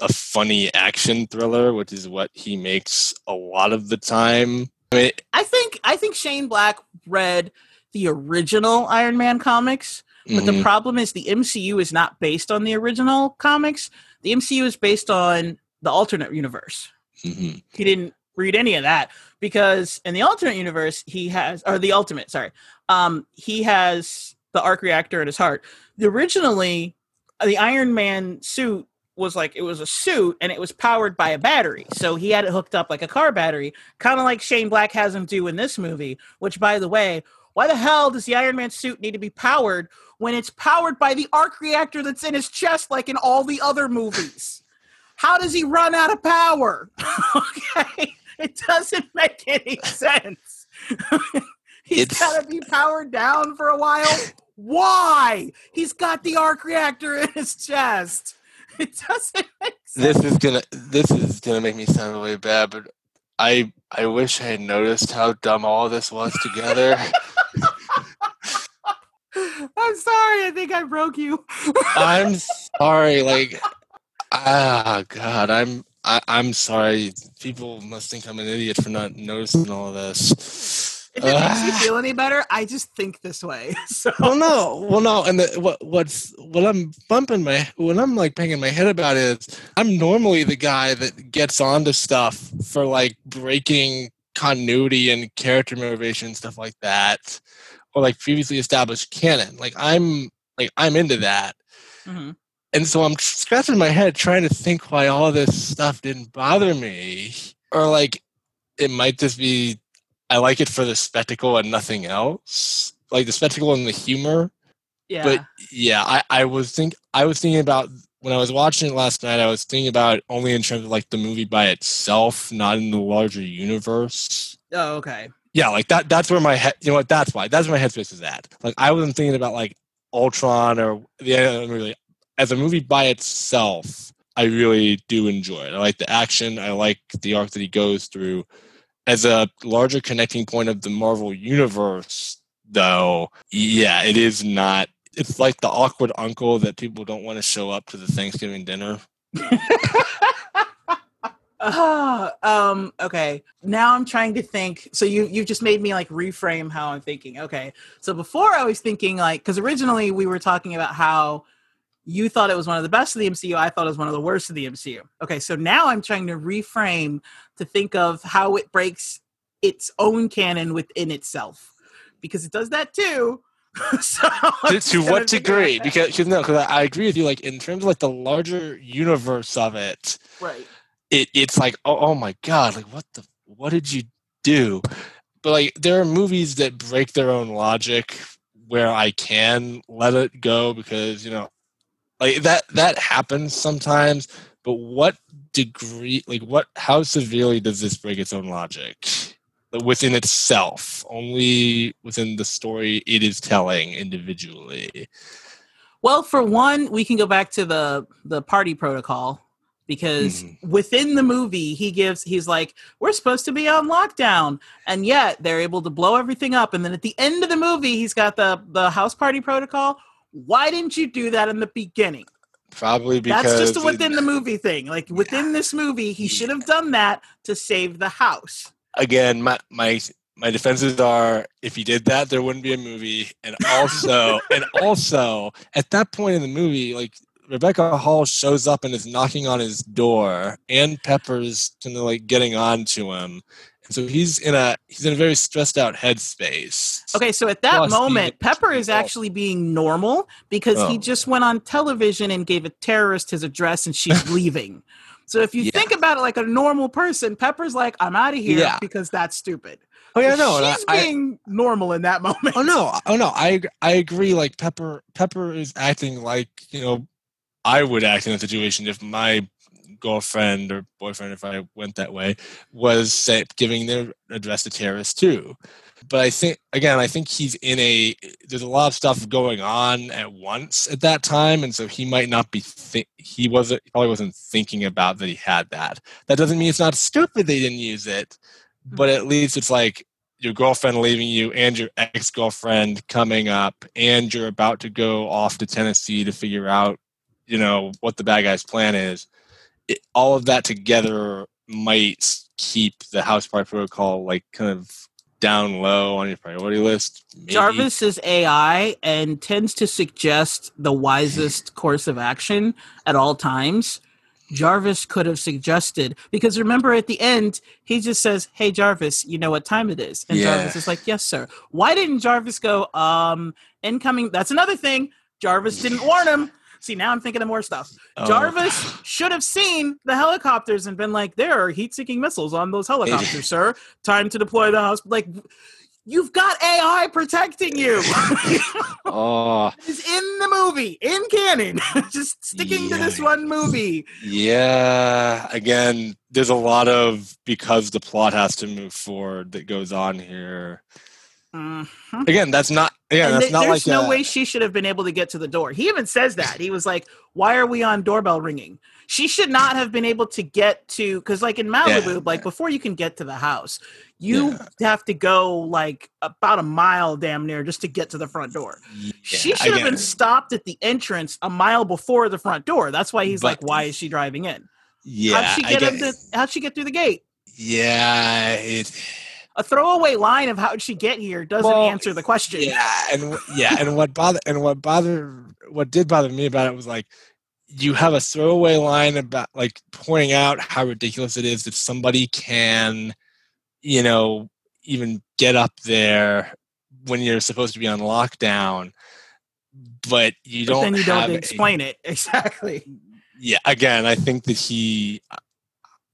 a funny action thriller, which is what he makes a lot of the time. I mean, I think I think Shane Black read the original Iron Man comics, but the mhm, problem is the MCU is not based on the original comics. The MCU is based on the alternate universe. mhm, He didn't read any of that because in the alternate universe he has or the ultimate, sorry. Um he has the arc reactor in his heart. The originally the Iron Man suit was like it was a suit and it was powered by a battery. So he had it hooked up like a car battery, kind of like Shane Black has him do in this movie, which by the way, why the hell does the Iron Man suit need to be powered when it's powered by the arc reactor that's in his chest like in all the other movies? How does he run out of power? [laughs] okay. It doesn't make any sense. [laughs] He's It's- got to be powered down for a while. Why? He's got the arc reactor in his chest. [laughs] It doesn't make sense. This is gonna this is gonna make me sound really bad, but I I wish I had noticed how dumb all this was together. I'm sorry. I think I broke you. I'm [laughs] sorry, like ah God, I'm I, I'm sorry. People must think I'm an idiot for not noticing all of this. If it makes you Ah. feel any better, I just think this way. [laughs] So well no well no and the, what what's what i'm bumping my when i'm like banging my head about is i'm normally the guy that gets onto stuff for like breaking continuity and character motivation and stuff like that or like previously established canon like i'm like i'm into that Mhm. and so i'm scratching my head trying to think why all this stuff didn't bother me or like it might just be i like it for the spectacle and nothing else like the spectacle and the humor yeah. but yeah i i was think i was thinking about when i was watching it last night i was thinking about it only in terms of like the movie by itself not in the larger universe oh, okay. Yeah like that that's where my head you know what that's why that's where my headspace is at. Like i wasn't thinking about like ultron or the other movie as a movie by itself i really do enjoy it. I like the action i like the arc that he goes through. As a larger connecting point of the marvel universe though yeah it is not it's like the awkward uncle that people don't want to show up to the thanksgiving dinner [laughs] Ah, um, okay. Now I'm trying to think. So you you've just made me like reframe how I'm thinking. Okay. So before I was thinking like because originally we were talking about how you thought it was one of the best of the MCU. I thought it was one of the worst of the MCU. Okay. So now I'm trying to reframe to think of how it breaks its own canon within itself because it does that too. [laughs] so to, to what degree [laughs] because, because no because I, I agree with you like in terms of like the larger universe of it right. It it's like oh, oh my god like what the what did you do? But like there are movies that break their own logic where i can let it go because you know like that that happens sometimes but what degree like what how severely does this break its own logic? Within itself only within the story it is telling individually. Well, for one, we can go back to the the party protocol because Mhm. within the movie he gives he's like we're supposed to be on lockdown and yet they're able to blow everything up and then at the end of the movie he's got the the house party protocol. Why didn't you do that in the beginning? Probably because that's just a it- within the movie thing like within this movie he should have done that to save the house. Again, my my my defenses are if he did that, there wouldn't be a movie, and also and also at that point in the movie, like Rebecca Hall shows up and is knocking on his door, and Pepper's kind of like getting on to him, and so he's in a he's in a very stressed out headspace. Okay, so at that Plus, moment, Pepper is Oh. actually being normal because he Oh. just went on television and gave a terrorist his address and she's [laughs] leaving. So if you Yeah. think about it like a normal person, Pepper's like, I'm out of here Yeah. because that's stupid. Oh yeah, no, I- She's I, being normal in that oh, moment. Oh no! Oh no! I I agree. Like Pepper, Pepper is acting like you know, I would act in a situation if my girlfriend or boyfriend, if I went that way, was say, giving their address to terrorists too. But I think again, I think he's in a. There's a lot of stuff going on at once at that time, and so he might not be. Thi- he wasn't he probably wasn't thinking about that he had that. That doesn't mean it's not stupid they didn't use it, hmm. but at least it's like your girlfriend leaving you and your ex girlfriend coming up, and you're about to go off to Tennessee to figure out, you know, what the bad guy's plan is. It, all of that together might keep the house party protocol like kind of down low on your priority list. maybe. Jarvis is AI and tends to suggest the wisest [laughs] course of action at all times. Jarvis could have suggested because remember at the end he just says, "Hey Jarvis, you know what time it is?" And Yeah. Jarvis is like, "Yes, sir." Why didn't Jarvis go, "Um, incoming"? That's another thing. Jarvis didn't warn him. See, now I'm thinking of more stuff. Oh. Jarvis should have seen the helicopters and been like, "There are heat-seeking missiles on those helicopters, [laughs] sir. Time to deploy the house." Like, you've got AI protecting you. [laughs] Oh, [laughs] It's in the movie, in canon. Just sticking to this one movie. yeah. Again, there's a lot of because the plot has to move forward that goes on here. Mhm. Again, that's not. Yeah, And that's th- not there's like no a- way she should have been able to get to the door. He even says that. He was like, "Why are we on doorbell ringing?" She should not have been able to get to because, like in Malibu, Yeah. like before you can get to the house, you have to go like about a mile, damn near, just to get to the front door. she should have been stopped at the entrance a mile before the front door. That's why he's But- like, "Why is she driving in? Yeah, how'd she get, get- to, How'd she get through the gate?" Yeah, it. A throwaway line of "How'd she get here?" doesn't Well, answer the question. Yeah, and yeah, and what bother and what bother what did bother me about it was like you have a throwaway line about like pointing out how ridiculous it is that somebody can, you know, even get up there when you're supposed to be on lockdown, but you But don't. then you don't a- explain it [laughs] exactly. yeah, again, I think that he,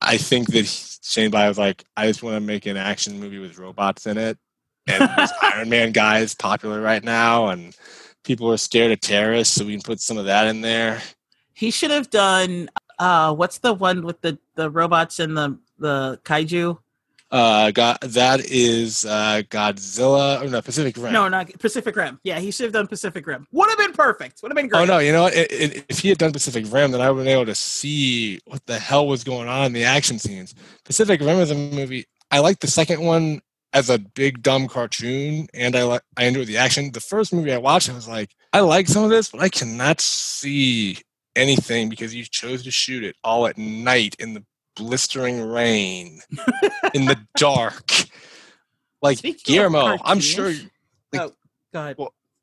I think that he, Shane By was like, I just want to make an action movie with robots in it, and this [laughs] Iron Man guy is popular right now, and people are scared of terrorists, so we can put some of that in there. He should have done uh what's the one with the the robots and the the kaiju? Uh, got that is uh Godzilla or no Pacific Rim. No, not Pacific Rim. Yeah, he should have done Pacific Rim. Would have been perfect. Would have been great. Oh no! You know what? It, it, if he had done Pacific Rim, then I would have been able to see what the hell was going on in the action scenes. Pacific Rim is a movie. I like the second one as a big dumb cartoon, and I like I enjoyed the action. The first movie I watched, I was like, I like some of this, but I cannot see anything because you chose to shoot it all at night in the blistering rain, in the dark. [laughs] Like Speaking Guillermo, I'm sure oh, Go ahead.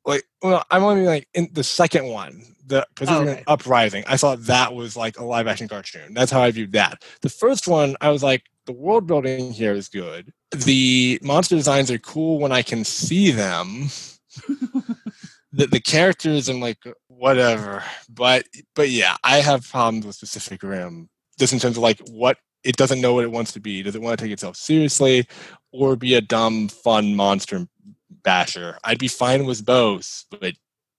like well i'm only like in the second one the oh, Pacific Rim okay. uprising i thought that was like a live action cartoon that's how i viewed that the first one i was like the world building here is good the monster designs are cool when i can see them [laughs] the, the characters i'm like whatever but but yeah i have problems with pacific rim just in terms of like what it doesn't know what it wants to be does it want to take itself seriously or be a dumb fun monster basher. I'd be fine with both, but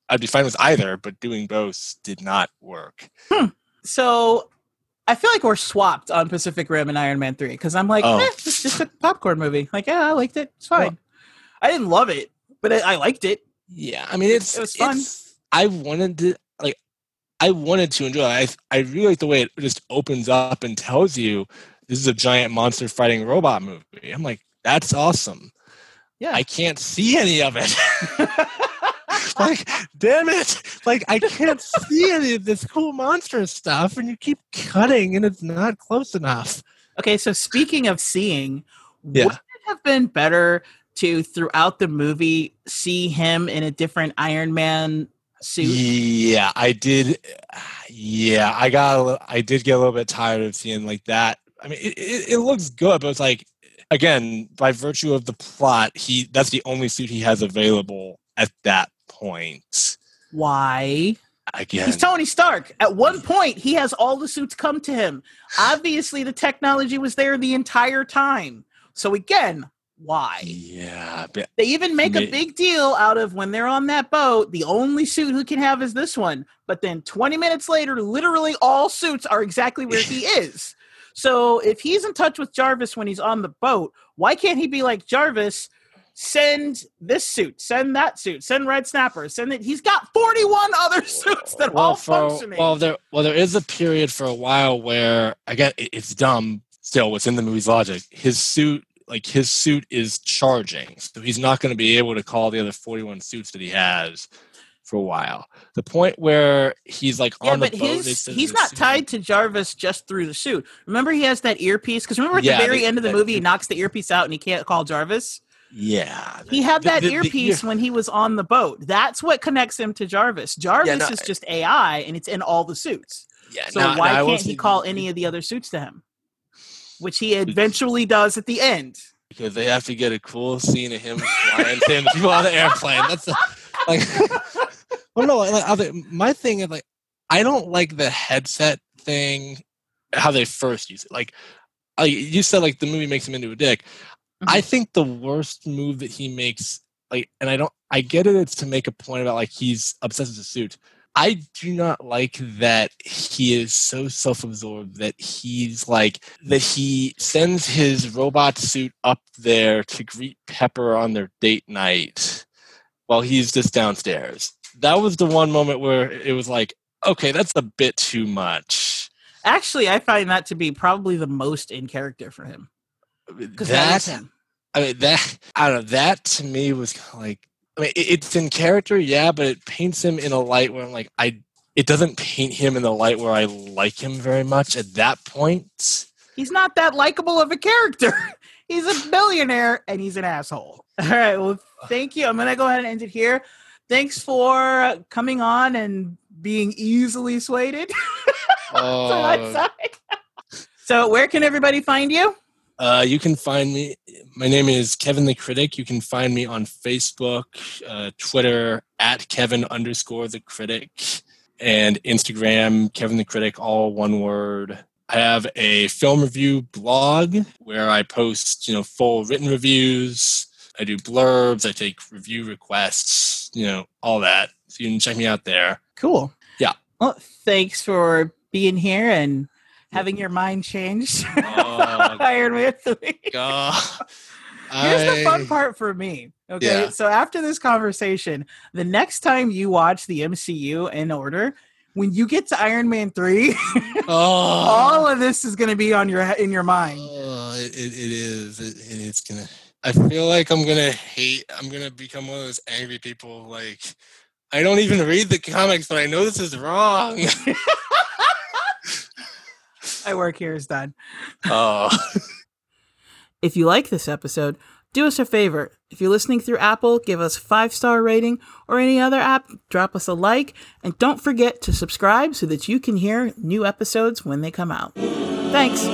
I'd be fine with either, but doing both did not work. So I feel like we're swapped on Pacific Rim and Iron Man 3 because I'm like, Oh. eh, it's just a popcorn movie. Like, yeah, I liked it. It's fine. I didn't love it, but I, I liked it. Yeah, I mean it's It was fun. I wanted to I wanted to enjoy it. I I really like the way it just opens up and tells you this is a giant monster fighting robot movie. I'm like, that's awesome. Yeah. I can't see any of it. [laughs] [laughs] like, damn it. Like, I can't see any of this cool monster stuff, and you keep cutting, and it's not close enough. okay, so speaking of seeing, Yeah. would it have been better to throughout the movie see him in a different Iron Man suit? Yeah, I did. Yeah, I got. A little, I did get a little bit tired of seeing like that. I mean, it, it, it looks good, but it's like again, by virtue of the plot, he that's the only suit he has available at that point. Why? Again, He's Tony Stark. At one point, he has all the suits come to him. Obviously, the technology was there the entire time. So again, why? yeah, but They even make a big deal out of when they're on that boat, the only suit who can have is this one. But then 20 minutes later, literally all suits are exactly where he [laughs] is. So if he's in touch with Jarvis when he's on the boat, why can't he be like, Jarvis, send this suit, send that suit, send Red Snapper, send it? He's got 41 other [laughs] suits that all for- functioning. well, there well there is a period for a while where again it, it's dumb. Still, what's in the movie's logic? His suit, like his suit, is charging, so he's not going to be able to call the other forty-one suits that he has for a while. The point where he's like yeah, on the but boat, His, he's not suit- tied to Jarvis just through the suit. Remember, he has that earpiece? Because remember at Yeah, the very the- end of the that- movie, he knocks the earpiece out and he can't call Jarvis? Yeah, He had that the- the earpiece ear- when he was on the boat. That's what connects him to Jarvis. Jarvis no, is just AI and it's in all the suits. yeah, So now- why will can't he call the- any of the other suits to him? Which he eventually does at the end. because they have to get a cool scene of him flying the people on the airplane. That's the, like, [laughs] well, no, like, I my thing is like, I don't like the headset thing, how they first use it. Like, like you said, like the movie makes him into a dick. I Mhm. think the worst move that he makes, like, and I don't, I get it. It's to make a point about like he's obsessed with the suit. I do not like that he is so self-absorbed that he's like that he sends his robot suit up there to greet Pepper on their date night while he's just downstairs. That was the one moment where it was like, okay, that's a bit too much. Actually, I find that to be probably the most in character for him because that That him. I mean that I don't know. That to me was like I mean it's in character, yeah, but it paints him in a light where I'm like I. It doesn't paint him in the light where I like him very much at that point. He's not that likable of a character. [laughs] he's a billionaire and he's an asshole. [laughs] All right. Well, thank you. I'm gonna go ahead and end it here. Thanks for coming on and being easily swayed [laughs] to Uh, so, where can everybody find you? Uh, you can find me. My name is Kevin the Critic. You can find me on Facebook, uh, Twitter at Kevin underscore the Critic, and Instagram Kevin the Critic, all one word. I have a film review blog where I post, you know, full written reviews. I do blurbs. I take review requests. You know, all that. So you can check me out there. Cool. Yeah. Well, thanks for being here and having your mind changed. [laughs] Oh, Iron Man 3. God. Here's the fun part for me. Okay. Yeah. So after this conversation, the next time you watch the MCU in order, when you get to Iron Man 3, [laughs] Oh. all of this is going to be on your in your mind. Oh, it, it, it is. It- it's gonna. I feel like I'm gonna hate. I'm gonna become one of those angry people. Like, I don't even read the comics, but I know this is wrong. [laughs] My work here is done. oh, [laughs] If you like this episode, do us a favor. If you're listening through Apple, give us five star rating or any other app, drop us a like, and don't forget to subscribe so that you can hear new episodes when they come out. Thanks.